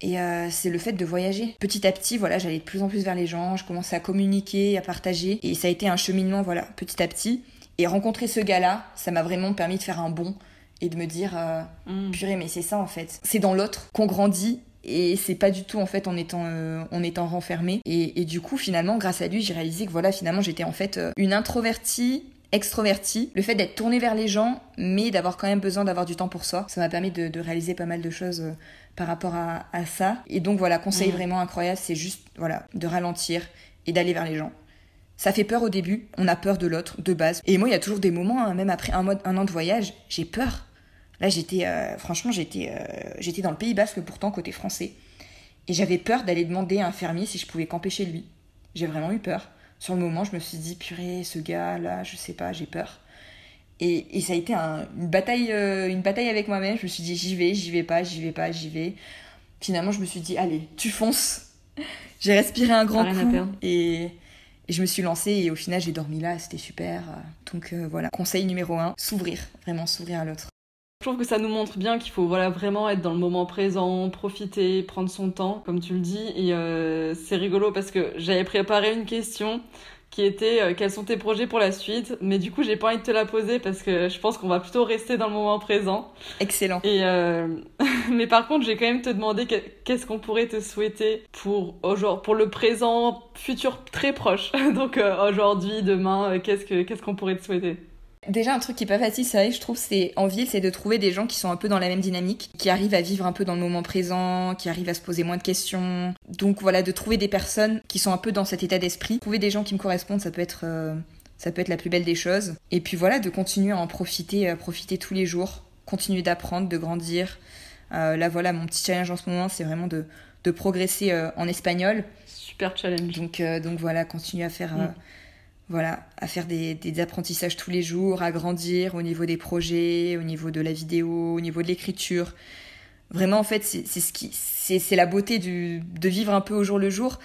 Et euh, c'est le fait de voyager. Petit à petit, voilà, j'allais de plus en plus vers les gens. Je commençais à communiquer, à partager. Et ça a été un cheminement, voilà, petit à petit. Et rencontrer ce gars-là, ça m'a vraiment permis de faire un bond et de me dire, euh, mm. purée, mais c'est ça en fait. C'est dans l'autre qu'on grandit et c'est pas du tout en fait en étant euh, en étant renfermée et, et, du coup finalement grâce à lui j'ai réalisé que voilà finalement j'étais en fait euh, une introvertie extrovertie. Le fait d'être tournée vers les gens mais d'avoir quand même besoin d'avoir du temps pour soi ça m'a permis de, de, réaliser pas mal de choses euh, par rapport à, à, ça. Et donc voilà conseil mmh. vraiment incroyable c'est juste voilà de ralentir et d'aller vers les gens. Ça fait peur au début, on a peur de l'autre, de base. Et moi, il y a toujours des moments, hein, même après un, mois, un an de voyage, j'ai peur Là, j'étais, euh, franchement, j'étais, euh, j'étais dans le Pays Basque, pourtant côté français. Et j'avais peur d'aller demander à un fermier si je pouvais camper chez lui. J'ai vraiment eu peur. Sur le moment, je me suis dit, purée, ce gars-là, je sais pas, j'ai peur. Et, et, ça a été une, bataille, euh, une bataille avec moi-même. Je me suis dit, j'y vais, j'y vais pas, j'y vais pas, j'y vais. Finalement, je me suis dit, allez, tu fonces. j'ai respiré un grand coup. Et, et, je me suis lancée et au final, j'ai dormi là, c'était super. Donc voilà, conseil numéro un, s'ouvrir, vraiment s'ouvrir à l'autre. Je trouve que ça nous montre bien qu'il faut voilà, vraiment être dans le moment présent, profiter, prendre son temps, comme tu le dis. Et euh, c'est rigolo parce que j'avais préparé une question qui était euh, quels sont tes projets pour la suite? Mais du coup j'ai pas envie de te la poser parce que je pense qu'on va plutôt rester dans le moment présent. Excellent. Et euh... mais par contre j'ai quand même te demander qu'est-ce qu'on pourrait te souhaiter pour aujourd'hui pour le présent futur très proche. Donc euh, aujourd'hui demain qu'est-ce que qu'est-ce qu'on pourrait te souhaiter? Déjà, un truc qui est pas facile, c'est je trouve, c'est en ville, c'est de trouver des gens qui sont un peu dans la même dynamique, qui arrivent à vivre un peu dans le moment présent, qui arrivent à se poser moins de questions. Donc voilà, de trouver des personnes qui sont un peu dans cet état d'esprit. Trouver des gens qui me correspondent, ça peut être, euh, ça peut être la plus belle des choses. Et puis voilà, de continuer à en profiter, à profiter tous les jours, continuer d'apprendre, de grandir. Euh, là voilà, mon petit challenge en ce moment, c'est vraiment de, de progresser euh, en espagnol. Super challenge. Donc, donc voilà, continuer à faire. Mm voilà, à faire des, apprentissages tous les jours, à grandir au niveau des projets, au niveau de la vidéo, au niveau de l'écriture. Vraiment, en fait, c'est ce qui, c'est la beauté de vivre un peu au jour le jour.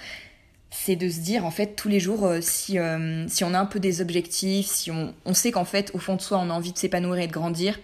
C'est de se dire, en fait, tous les jours, euh, si, euh, si on a un peu des objectifs, si on, on sait qu'en fait, au fond de soi, on a envie de s'épanouir et de grandir,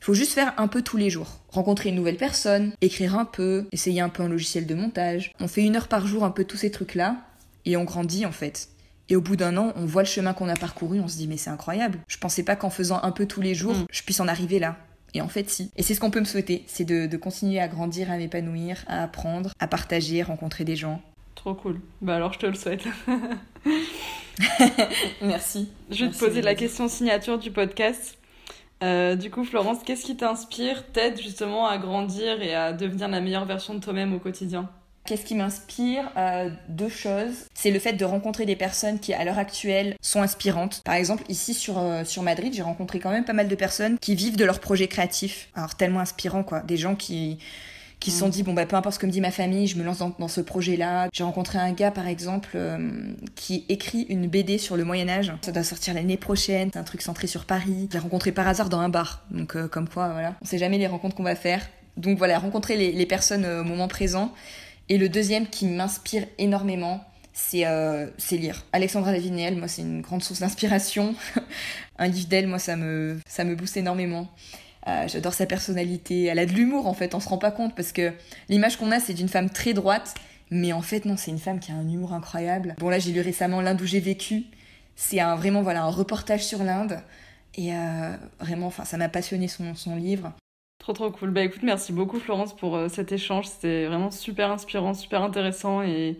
il faut juste faire un peu tous les jours. Rencontrer une nouvelle personne, écrire un peu, essayer un peu un logiciel de montage. On fait une heure par jour un peu tous ces trucs-là, et on grandit, en fait. Et au bout d'un an, on voit le chemin qu'on a parcouru, on se dit mais c'est incroyable. Je pensais pas qu'en faisant un peu tous les jours, mm. je puisse en arriver là. Et en fait, si. Et c'est ce qu'on peut me souhaiter, c'est de, continuer à grandir, à m'épanouir, à apprendre, à partager, rencontrer des gens. Trop cool. Bah alors je te le souhaite. Merci. Je vais te poser la question signature du podcast. Euh, du coup, Florence, qu'est-ce qui t'inspire, t'aide justement à grandir et à devenir la meilleure version de toi-même au quotidien? Qu'est-ce qui m'inspire euh, Deux choses. C'est le fait de rencontrer des personnes qui, à l'heure actuelle, sont inspirantes. Par exemple, ici sur, euh, sur Madrid, j'ai rencontré quand même pas mal de personnes qui vivent de leurs projets créatifs. Alors, tellement inspirants, quoi. Des gens qui qui se sont mm. dit bon bah peu importe ce que me dit ma famille, je me lance dans, ce projet-là. J'ai rencontré un gars par exemple euh, qui écrit une BD sur le Moyen Âge. Ça doit sortir l'année prochaine. C'est un truc centré sur Paris. J'ai rencontré par hasard dans un bar. Donc comme quoi voilà, on sait jamais les rencontres qu'on va faire. Donc voilà, rencontrer les, les personnes au moment présent. Et le deuxième qui m'inspire énormément, c'est euh, lire. Alexandra Davinel, moi, c'est une grande source d'inspiration. un livre d'elle, moi, ça me, ça me booste énormément. Euh, j'adore sa personnalité. Elle a de l'humour en fait, on se rend pas compte parce que l'image qu'on a c'est d'une femme très droite, mais en fait non, c'est une femme qui a un humour incroyable. Bon là j'ai lu récemment l'Inde où j'ai vécu. C'est un vraiment voilà un reportage sur l'Inde et euh, vraiment ça m'a passionné son, son livre. Trop trop cool. Bah écoute, merci beaucoup Florence pour euh, cet échange. C'était vraiment super inspirant, super intéressant et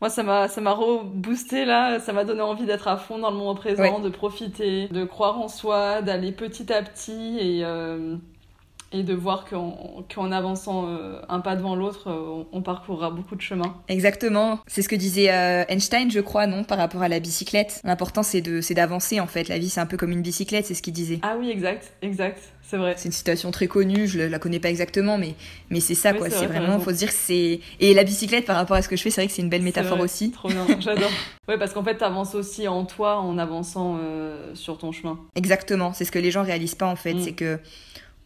moi ça m'a ça m'a reboosté là, ça m'a donné envie d'être à fond dans le moment présent, de profiter, de croire en soi, d'aller petit à petit et euh, et de voir qu'en avançant euh, un pas devant l'autre, euh, on, parcourra beaucoup de chemin. Exactement. C'est ce que disait Einstein, je crois, non, par rapport à la bicyclette. L'important, c'est d'avancer, en fait. La vie, c'est un peu comme une bicyclette, c'est ce qu'il disait. Ah oui, exact, exact c'est vrai. C'est une citation très connue, je la connais pas exactement, mais, mais c'est ça, quoi. C'est vraiment, faut se dire que c'est. Et la bicyclette, par rapport à ce que je fais, c'est vrai que c'est une belle métaphore aussi. Trop bien, j'adore. ouais, parce qu'en fait, t'avances aussi en toi en avançant euh, sur ton chemin. Exactement, c'est ce que les gens réalisent pas, en fait. Mm. C'est que,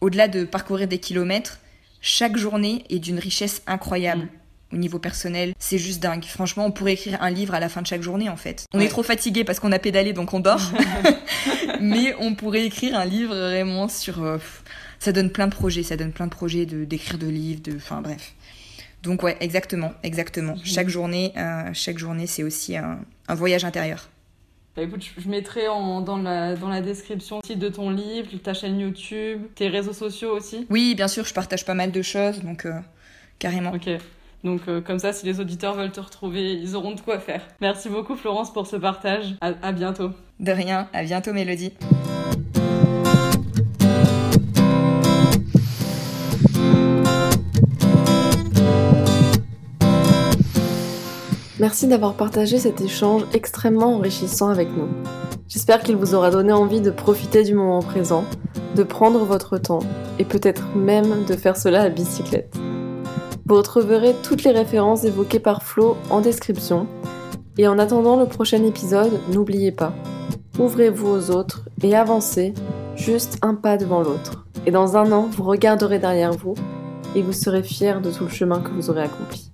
au-delà de parcourir des kilomètres, chaque journée est d'une richesse incroyable. Mm au niveau personnel, c'est juste dingue. Franchement, on pourrait écrire un livre à la fin de chaque journée en fait. On est trop fatigué parce qu'on a pédalé donc on dort. Mais on pourrait écrire un livre vraiment sur euh, ça donne plein de projets, ça donne plein de projets de d'écrire de livres, de enfin bref. Donc ouais, exactement, exactement. Chaque journée euh, chaque journée, c'est aussi un, voyage intérieur. Bah écoute, je mettrai en, dans, la, dans la description le de ton livre, ta chaîne YouTube, tes réseaux sociaux aussi. Oui, bien sûr, je partage pas mal de choses, donc euh, carrément. Ok. Donc euh, comme ça, si les auditeurs veulent te retrouver, ils auront de quoi faire. Merci beaucoup Florence pour ce partage. À, à bientôt. De rien, à bientôt Mélodie. Merci d'avoir partagé cet échange extrêmement enrichissant avec nous. J'espère qu'il vous aura donné envie de profiter du moment présent, de prendre votre temps et peut-être même de faire cela à bicyclette. Vous retrouverez toutes les références évoquées par Flo en description. Et en attendant le prochain épisode, n'oubliez pas, ouvrez-vous aux autres et avancez juste un pas devant l'autre. Et dans un an, vous regarderez derrière vous et vous serez fiers de tout le chemin que vous aurez accompli.